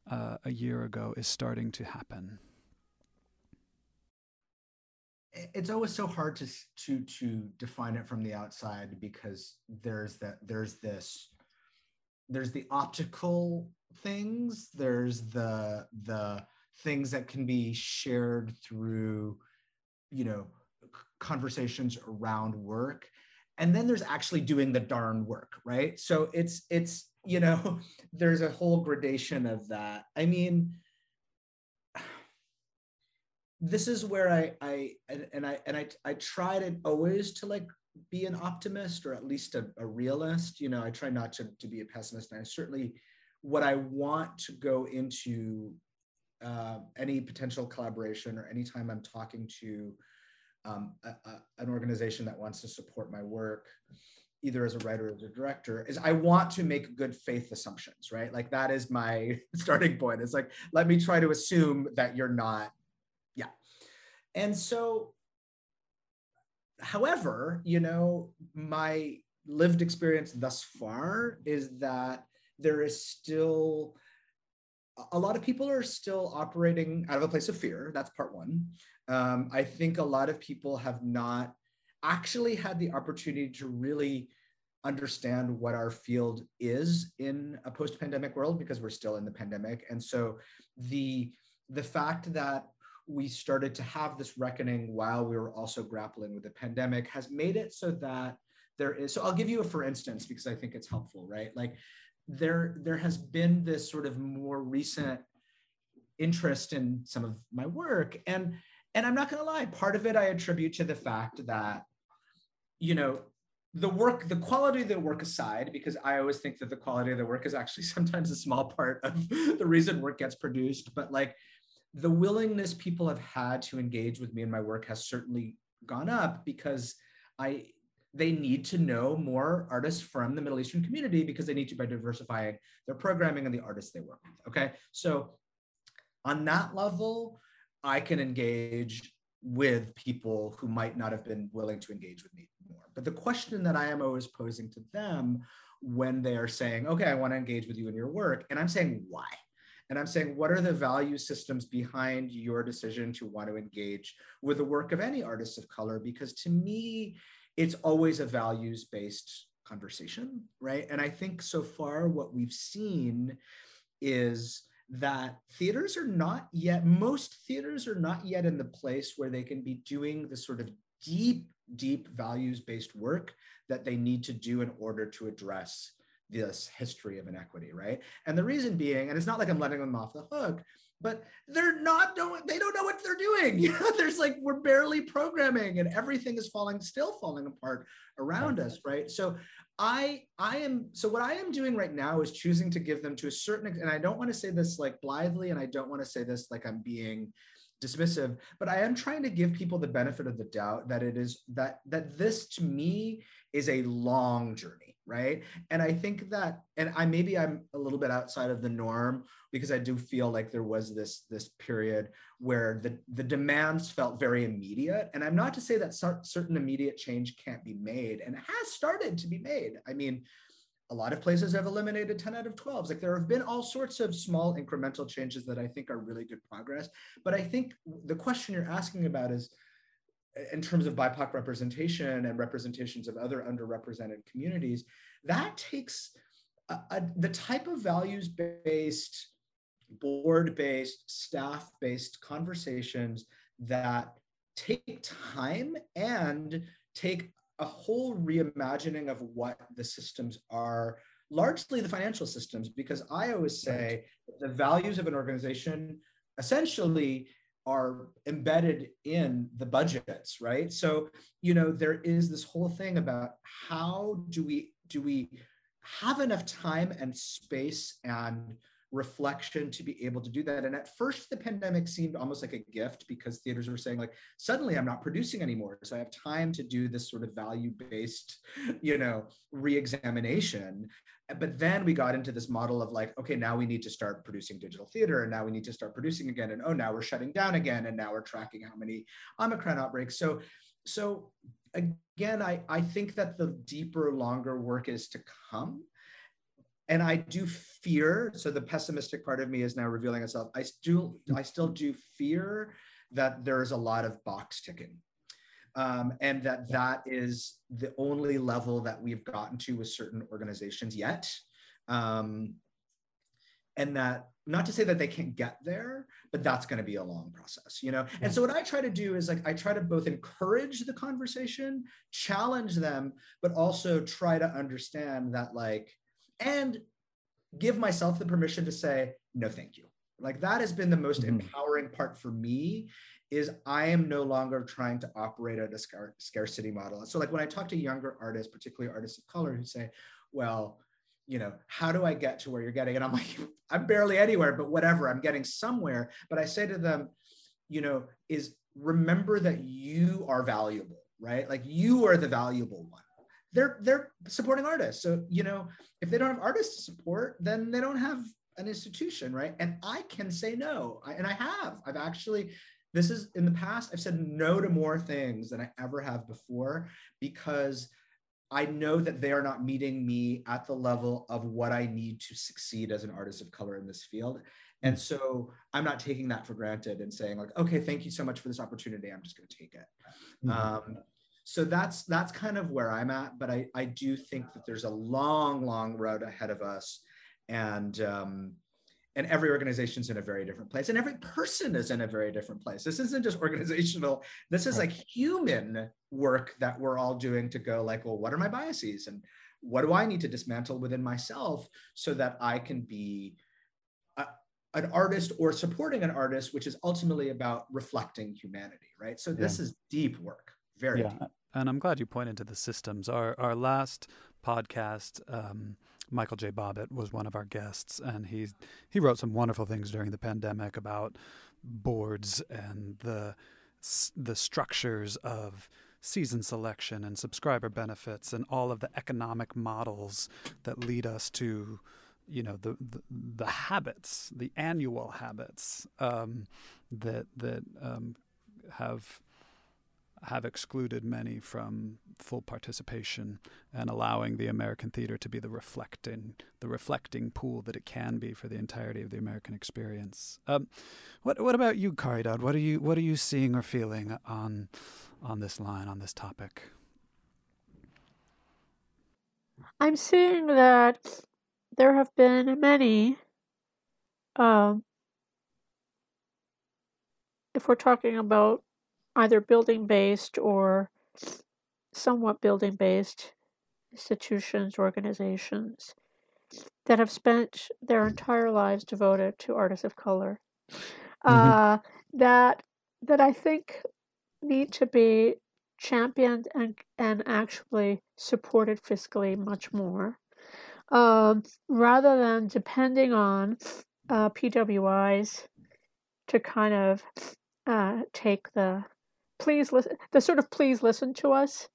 uh, a year ago is starting to happen? It's always so hard to to to define it from the outside because there's that there's this there's the optical things there's the the things that can be shared through you know conversations around work. And then there's actually doing the darn work right? So it's it's you know [laughs] there's a whole gradation of that. I mean [sighs] this is where i i and, and i and i i try to always to like be an optimist or at least a, a realist. You know i try not to, to be a pessimist. And i certainly what i want to go into uh, any potential collaboration or anytime I'm talking to um, a, a, an organization that wants to support my work, either as a writer or as a director, is I want to make good faith assumptions, right? Like that is my [laughs] starting point. It's like, let me try to assume that you're not, yeah. And so, however, you know, my lived experience thus far is that there is still a lot of people are still operating out of a place of fear. That's part one. Um, I think a lot of people have not actually had the opportunity to really understand what our field is in a post-pandemic world because we're still in the pandemic. And so the the fact that we started to have this reckoning while we were also grappling with the pandemic has made it so that there is so i'll give you a for instance because i think it's helpful right like there there has been this sort of more recent interest in some of my work. And and i'm not going to lie part of it i attribute to the fact that you know the work the quality of the work aside because i always think that the quality of the work is actually [laughs] sometimes a small part of the reason work gets produced but like the willingness people have had to engage with me and my work has certainly gone up because i they need to know more artists from the middle eastern community because they need to by diversifying their programming and the artists they work with okay so on that level i can engage with people who might not have been willing to engage with me more. But the question that I am always posing to them when they are saying, okay, I want to engage with you in your work, and I'm saying, why? And I'm saying, what are the value systems behind your decision to want to engage with the work of any artist of color? Because to me, it's always a values based conversation, right? And I think so far what we've seen is that theaters are not yet, most theaters are not yet in the place where they can be doing the sort of deep, deep values based work that they need to do in order to address this history of inequity, right? And the reason being, and it's not like I'm letting them off the hook, but they're not doing, they don't know what they're doing. [laughs] You know, there's like, we're barely programming and everything is falling, still falling apart around us, right? So I I am so what I am doing right now is choosing to give them to a certain and I don't want to say this like blithely and I don't want to say this like I'm being dismissive but I am trying to give people the benefit of the doubt that it is that that this to me is a long journey right? And I think that and I maybe I'm a little bit outside of the norm because I do feel like there was this this period where the the demands felt very immediate. And I'm not to say that certain immediate change can't be made and has started to be made. I mean a lot of places have eliminated 10 out of 12s like there have been all sorts of small incremental changes that I think are really good progress. But I think the question you're asking about is in terms of BIPOC representation and representations of other underrepresented communities, that takes a, a, the type of values based board based, staff based conversations that take time and take a whole reimagining of what the systems are largely the financial systems because i always say the values of an organization essentially are embedded in the budgets right? So you know there is this whole thing about how do we do we have enough time and space and reflection to be able to do that. And at first, the pandemic seemed almost like a gift because theaters were saying, like, suddenly I'm not producing anymore. So I have time to do this sort of value based, you know, re examination. But then we got into this model of like, okay, now we need to start producing digital theater and now we need to start producing again. And oh, now we're shutting down again. And now we're tracking how many Omicron outbreaks. So, so again, I, I think that the deeper, longer work is to come and I do fear. So the pessimistic part of me is now revealing itself. I still, I still do fear that there is a lot of box ticking, um, and that that is the only level that we've gotten to with certain organizations yet. Um, and that not to say that they can't get there but that's going to be a long process you know and so what i try to do is like i try to both encourage the conversation challenge them but also try to understand that like and give myself the permission to say no thank you. Like that has been the most mm-hmm. empowering part for me is i am no longer trying to operate at a scar- scarcity model. So like when i talk to younger artists particularly artists of color who say well you know how do i get to where you're getting? And i'm [laughs] like i'm barely anywhere but whatever i'm getting somewhere. But i say to them you know is remember that you are valuable right? Like you are the valuable one they're they're supporting artists. So you know, if they don't have artists to support, then they don't have an institution, right? And I can say no, I, and I have. I've actually. This is in the past. I've said no to more things than I ever have before because I know that they are not meeting me at the level of what I need to succeed as an artist of color in this field. And so I'm not taking that for granted and saying like, okay, thank you so much for this opportunity. I'm just going to take it. Mm-hmm. Um, so that's that's kind of where i'm at but i i do think that there's a long long road ahead of us. And um and every organization's in a very different place and every person is in a very different place. This isn't just organizational. This is right. like human work that we're all doing to go like well what are my biases and what do i need to dismantle within myself so that i can be a, an artist or supporting an artist which is ultimately about reflecting humanity right? So this is deep work very yeah. deep and i'm glad you pointed to the systems our our last podcast um, Michael J. Bobbitt was one of our guests, and he he wrote some wonderful things during the pandemic about boards and the the structures of season selection and subscriber benefits and all of the economic models that lead us to you know the the, the habits the annual habits um, that that um, have have excluded many from full participation and allowing the American theater to be the reflecting the reflecting pool that it can be for the entirety of the American experience. Um, what what about you, Caridad? What are you what are you seeing or feeling on on this line on this topic? I'm seeing that there have been many. Um, if we're talking about either building based or somewhat building based institutions, organizations that have spent their entire lives devoted to artists of color mm-hmm. uh, that that I think need to be championed and and actually supported fiscally much more um, rather than depending on uh, PWIs to kind of uh, take the please listen the sort of please listen to us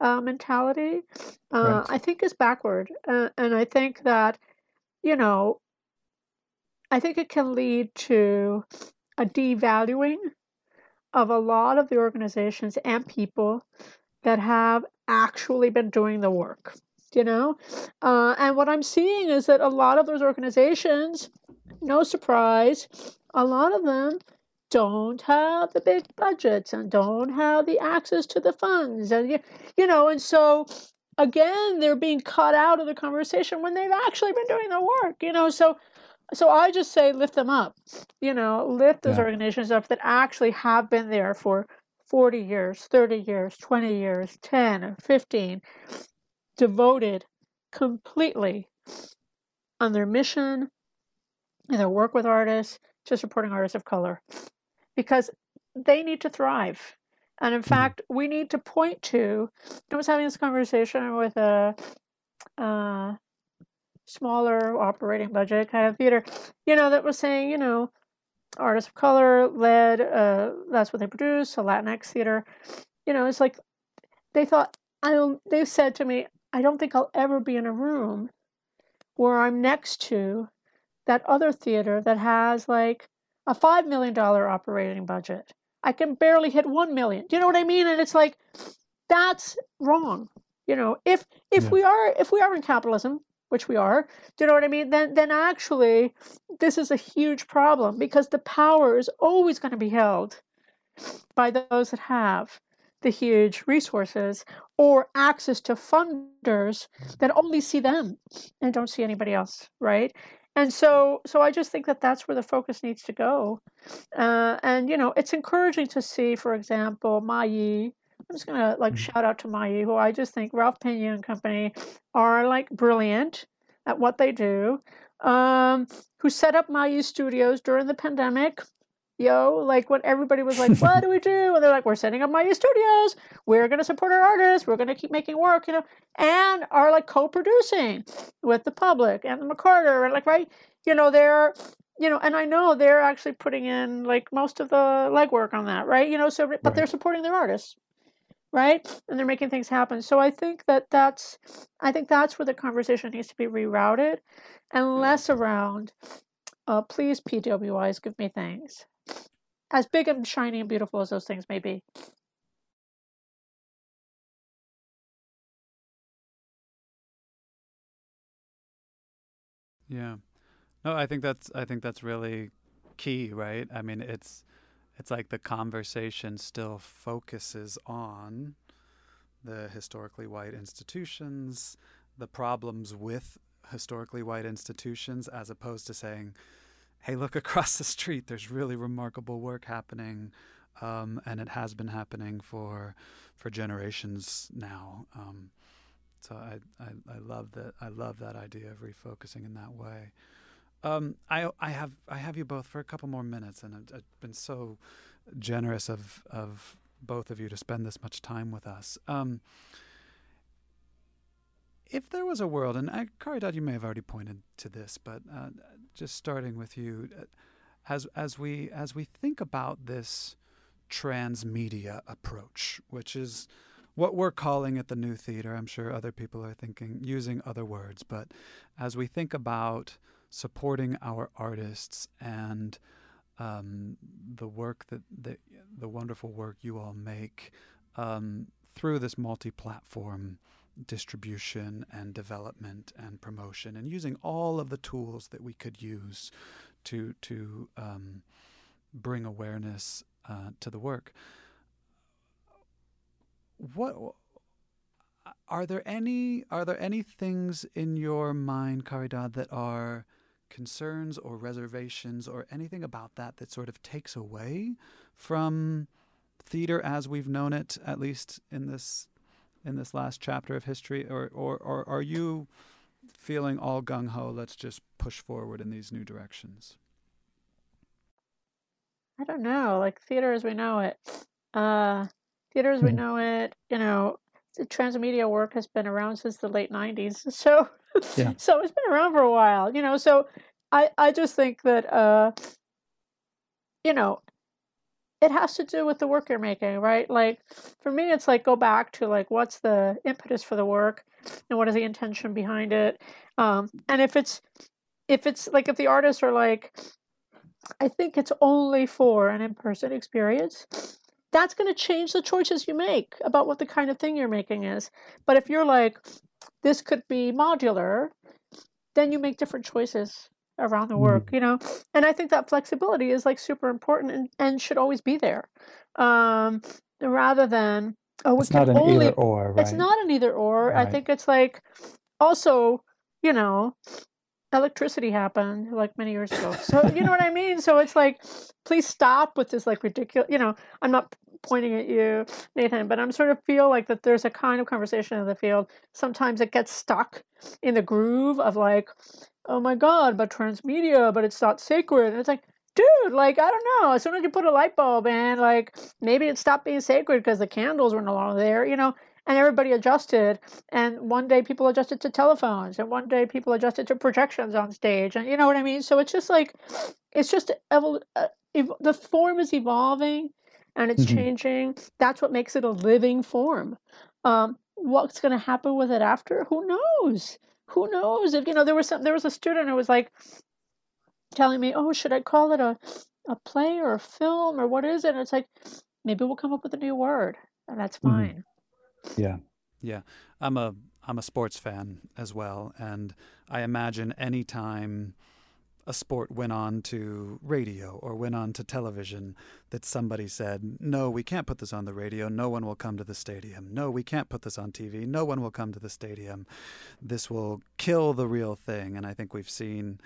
uh, mentality uh, right. i think is backward uh, and i think that you know i think it can lead to a devaluing of a lot of the organizations and people that have actually been doing the work you know uh, and what i'm seeing is that a lot of those organizations no surprise a lot of them don't have the big budgets and don't have the access to the funds and you, know and so again they're being cut out of the conversation when they've actually been doing the work you know so so i just say lift them up you know lift those yeah. organizations up that actually have been there for 40 years 30 years 20 years 10 or 15 devoted completely on their mission and their work with artists to supporting artists of color because they need to thrive. And in mm-hmm. fact, we need to point to. I was having this conversation with a, a smaller operating budget kind of theater, you know, that was saying, you know, artists of color led, uh, that's what they produce, a Latinx theater. You know, it's like they thought, I they said to me, I don't think I'll ever be in a room where I'm next to that other theater that has like a $5 million operating budget. I can barely hit 1 million. Do you know what I mean? And it's like, that's wrong. You know, if if yeah. we are if we are in capitalism, which we are, do you know what I mean? Then then actually this is a huge problem because the power is always going to be held by those that have the huge resources or access to funders that only see them and don't see anybody else, right? And so so i just think that that's where the focus needs to go. Uh, and you know it's encouraging to see for example Ma-Yi. I'm just gonna like mm-hmm. shout out to Ma-Yi who i just think ralph pena and company are like brilliant at what they do. Um, who set up Ma-Yi studios during the pandemic yo like when everybody was like what do we [laughs] do? And they're like we're setting up Ma-Yi studios. We're going to support our artists. We're going to keep making work you know and are like co-producing with the public and the mccarter and like right you know they're you know and i know they're actually putting in like most of the legwork on that right you know so but right. they're supporting their artists right and they're making things happen. So i think that that's i think that's where the conversation needs to be rerouted and less around uh, please pwis give me things as big and shiny and beautiful as those things may be. Yeah. No, I think that's I think that's really key, right? I mean, it's it's like the conversation still focuses on the historically white institutions, the problems with historically white institutions as opposed to saying hey, look across the street. There's really remarkable work happening, um, and it has been happening for for generations now. Um, so I, I, I love that I love that idea of refocusing in that way. Um, I I have I have you both for a couple more minutes, and I've, I've, been so generous of of both of you to spend this much time with us. Um, if there was a world, and I, Caridad, you may have already pointed to this, but uh, just starting with you, uh, as as we as we think about this transmedia approach, which is what we're calling it the new theater. I'm sure other people are thinking using other words, but as we think about supporting our artists and um, the work that, the wonderful work you all make um, through this multi-platform distribution and development and promotion, and using all of the tools that we could use to to um, bring awareness uh, to the work. What are there any are there any things in your mind, Caridad, that are concerns or reservations or anything about that that sort of takes away from theater as we've known it, at least in this in this last chapter of history, or or, or are you feeling all gung ho? Let's just push forward in these new directions. I don't know, like theater as we know it. Uh, theater as we hmm. know it, you know, transmedia work has been around since the late '90s, [laughs] so yeah. so it's been around for a while, you know. So I I just think that uh, you know, it has to do with the work you're making, right? Like for me, it's like go back to like what's the impetus for the work, and what is the intention behind it, um, and if it's if it's like if the artists are like I think it's only for an in person experience. That's going to change the choices you make about what the kind of thing you're making is. But if you're like, this could be modular, then you make different choices around the work, mm-hmm. you know? And I think that flexibility is like super important and, and should always be there. Um, rather than, oh, it's not an only, either or, right? It's not an either or. Right. I think it's like also, you know, electricity happened like many years ago. So you know what I mean? So it's like, please stop with this like ridiculous. You know, I'm not pointing at you, Nathan, but I'm sort of feel like that there's a kind of conversation in the field. Sometimes it gets stuck in the groove of like, oh my god, but transmedia, but it's not sacred. And it's like, dude, like I don't know. As soon as you put a light bulb in, like maybe it stopped being sacred because the candles were no longer there. You know, and everybody adjusted and one day people adjusted to telephones and one day people adjusted to projections on stage and you know what i mean so it's just like it's just evol- uh, ev- the form is evolving and it's mm-hmm. changing that's what makes it a living form um, what's going to happen with it after who knows who knows if you know there was some there was a student who was like telling me oh should i call it a a play or a film or what is it and it's like maybe we'll come up with a new word and that's mm-hmm. fine mm-hmm. Yeah. Yeah. I'm a I'm a sports fan as well, and I imagine any time a sport went on to radio or went on to television that somebody said, No, we can't put this on the radio. No one will come to the stadium. No, we can't put this on TV. No one will come to the stadium. This will kill the real thing. And I think we've seen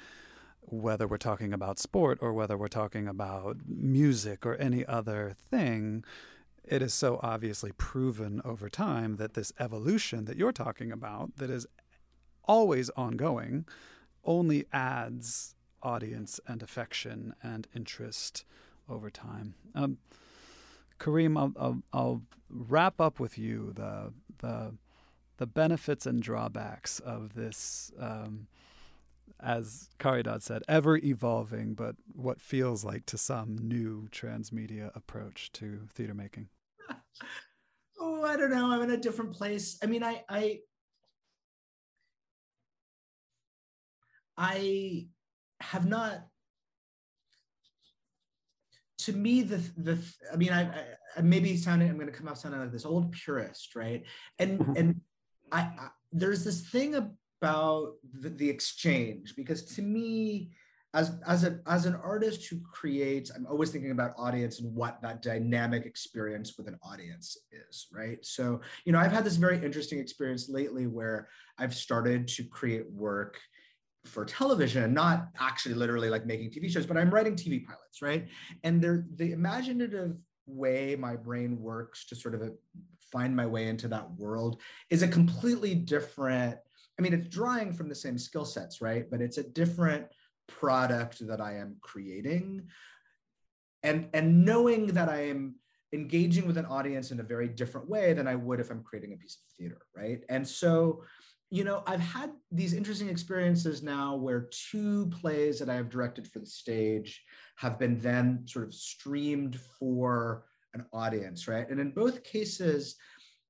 whether we're talking about sport or whether we're talking about music or any other thing, it is so obviously proven over time that this evolution that you're talking about, that is always ongoing, only adds audience and affection and interest over time. Um, Kareem, I'll, I'll, I'll, wrap up with you the the the benefits and drawbacks of this. Um, as Caridad said, ever evolving, but what feels like to some new transmedia approach to theater making [laughs] oh, I don't know. I'm in a different place. I mean, I, I, I have not. To me, the the I mean, I, I maybe sounding I'm going to come out sounding like this old purist, right? And mm-hmm. and I, I there's this thing about the, the exchange because to me as as a as an artist who creates i'm always thinking about audience and what that dynamic experience with an audience is right so you know i've had this very interesting experience lately where i've started to create work for television, and not actually literally like making TV shows, but I'm writing TV pilots, right? And they're the imaginative way my brain works to sort of uh, find my way into that world is a completely different. I mean, it's drawing from the same skill sets, right? But it's a different product that I am creating. And, and knowing that I am engaging with an audience in a very different way than I would if I'm creating a piece of theater, right? And so you know, I've had these interesting experiences now where two plays that I have directed for the stage have been then sort of streamed for an audience, right? And in both cases,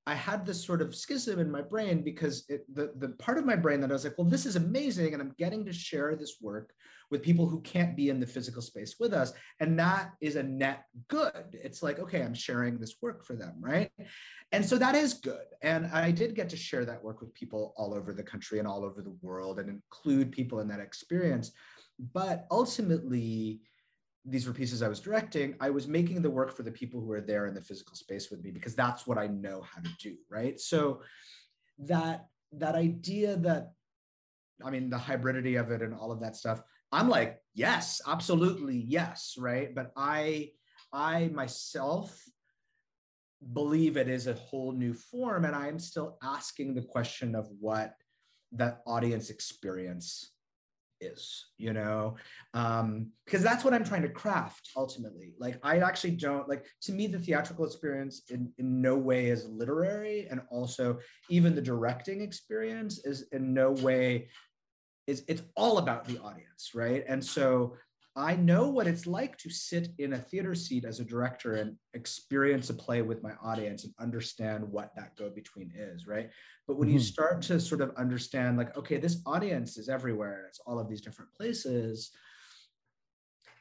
I had this sort of schism in my brain because it, the, the part of my brain that I was like, well, this is amazing. And I'm getting to share this work with people who can't be in the physical space with us. And that is a net good. It's like, okay, I'm sharing this work for them, right? And so that is good. And I did get to share that work with people all over the country and all over the world and include people in that experience. But ultimately, these were pieces I was directing, I was making the work for the people who were there in the physical space with me because that's what I know how to do, right? So that that idea that I mean the hybridity of it and all of that stuff, I'm like, yes, absolutely, yes, right? But I I myself believe it is a whole new form and I'm still asking the question of what that audience experience is you know? Um because that's what i'm trying to craft ultimately. Like i actually don't like to me the theatrical experience in in no way is literary and also even the directing experience is in no way is it's all about the audience right? And so I know what it's like to sit in a theater seat as a director and experience a play with my audience and understand what that go between is, right? But when mm-hmm. you start to sort of understand, like, okay, this audience is everywhere, it's all of these different places,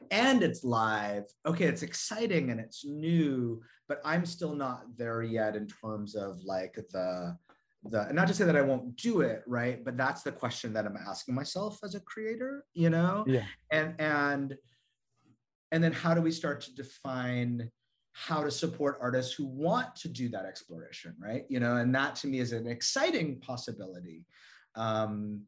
and it's live, okay, it's exciting and it's new, but I'm still not there yet in terms of like the the and not to say that I won't do it, right? But that's the question that I'm asking myself as a creator, you know? Yeah. And and and then how do we start to define how to support artists who want to do that exploration, right? You know, and that to me is an exciting possibility. Um,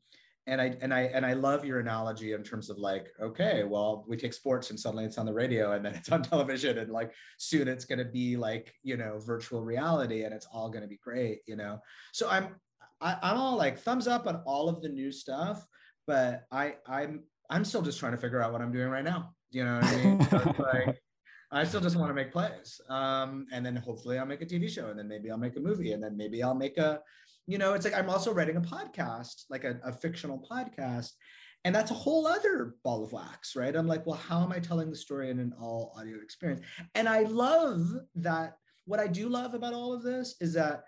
and I and I and I love your analogy in terms of like, okay, well, we take sports and suddenly it's on the radio and then [laughs] it's on television and like soon it's going to be like you know virtual reality and it's all going to be great, you know. So I'm I, I'm all like thumbs up on all of the new stuff, but I I'm I'm still just trying to figure out what I'm doing right now. You know what I mean? so [laughs] like I still just want to make plays, um, and then hopefully I'll make a TV show, and then maybe I'll make a movie, and then maybe I'll make a you know it's like i'm also writing a podcast like a, a, fictional podcast and that's a whole other ball of wax right i'm like well how am i telling the story in an all audio experience and i love that what i do love about all of this is that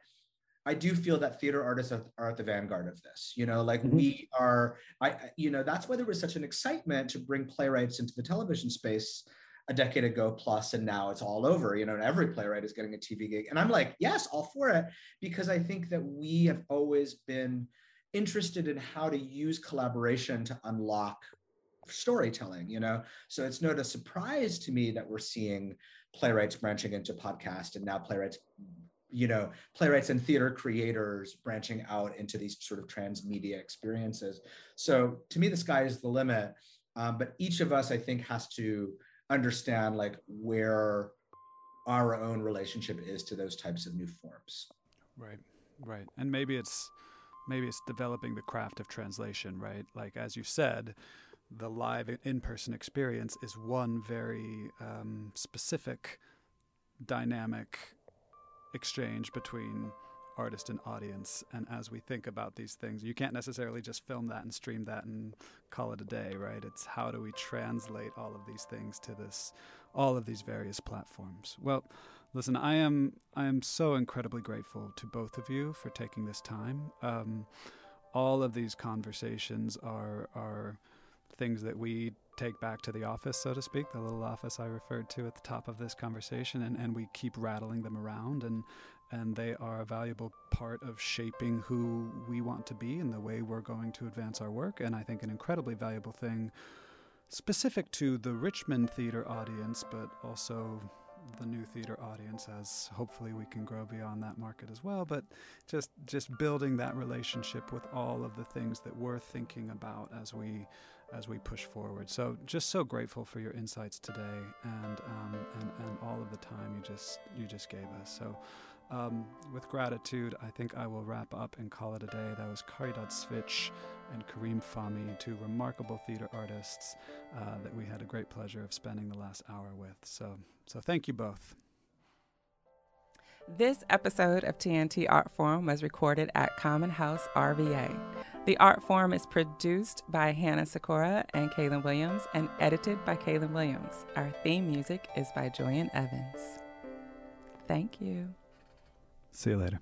I do feel that theater artists are, at the vanguard of this. You know, like mm-hmm. we are. I, you know, that's why there was such an excitement to bring playwrights into the television space a decade ago plus and now it's all over you know and every playwright is getting a tv gig. And i'm like yes all for it because i think that we have always been interested in how to use collaboration to unlock storytelling you know? So it's not a surprise to me that we're seeing playwrights branching into podcast and now playwrights you know playwrights and theater creators branching out into these sort of transmedia experiences. So to me the sky is the limit um, but each of us i think has to understand like where our own relationship is to those types of new forms. Right right. And maybe it's maybe it's developing the craft of translation right? Like as you said the live in-person experience is one very um, specific dynamic exchange between artist and audience. And as we think about these things, you can't necessarily just film that and stream that and call it a day, right? It's how do we translate all of these things to this, all of these various platforms. Well, listen, I am I am so incredibly grateful to both of you for taking this time. Um, all of these conversations are are things that we take back to the office, so to speak, the little office I referred to at the top of this conversation, and, and we keep rattling them around and and they are a valuable part of shaping who we want to be and the way we're going to advance our work. And I think an incredibly valuable thing specific to the Richmond theater audience, but also the new theater audience as hopefully we can grow beyond that market as well but just just building that relationship with all of the things that we're thinking about as we as we push forward so just so grateful for your insights today and um, and, and all of the time you just you just gave us so um, with gratitude, I think I will wrap up and call it a day. That was Caridad Svich and Kareem Fahmy, two remarkable theater artists uh, that we had a great pleasure of spending the last hour with. So, so thank you both. This episode of TNT Art Forum was recorded at Common House RVA. The Art Forum is produced by Hannah Sikora and Kaylin Williams and edited by Kaylin Williams. Our theme music is by Julian Evans. Thank you. See you later.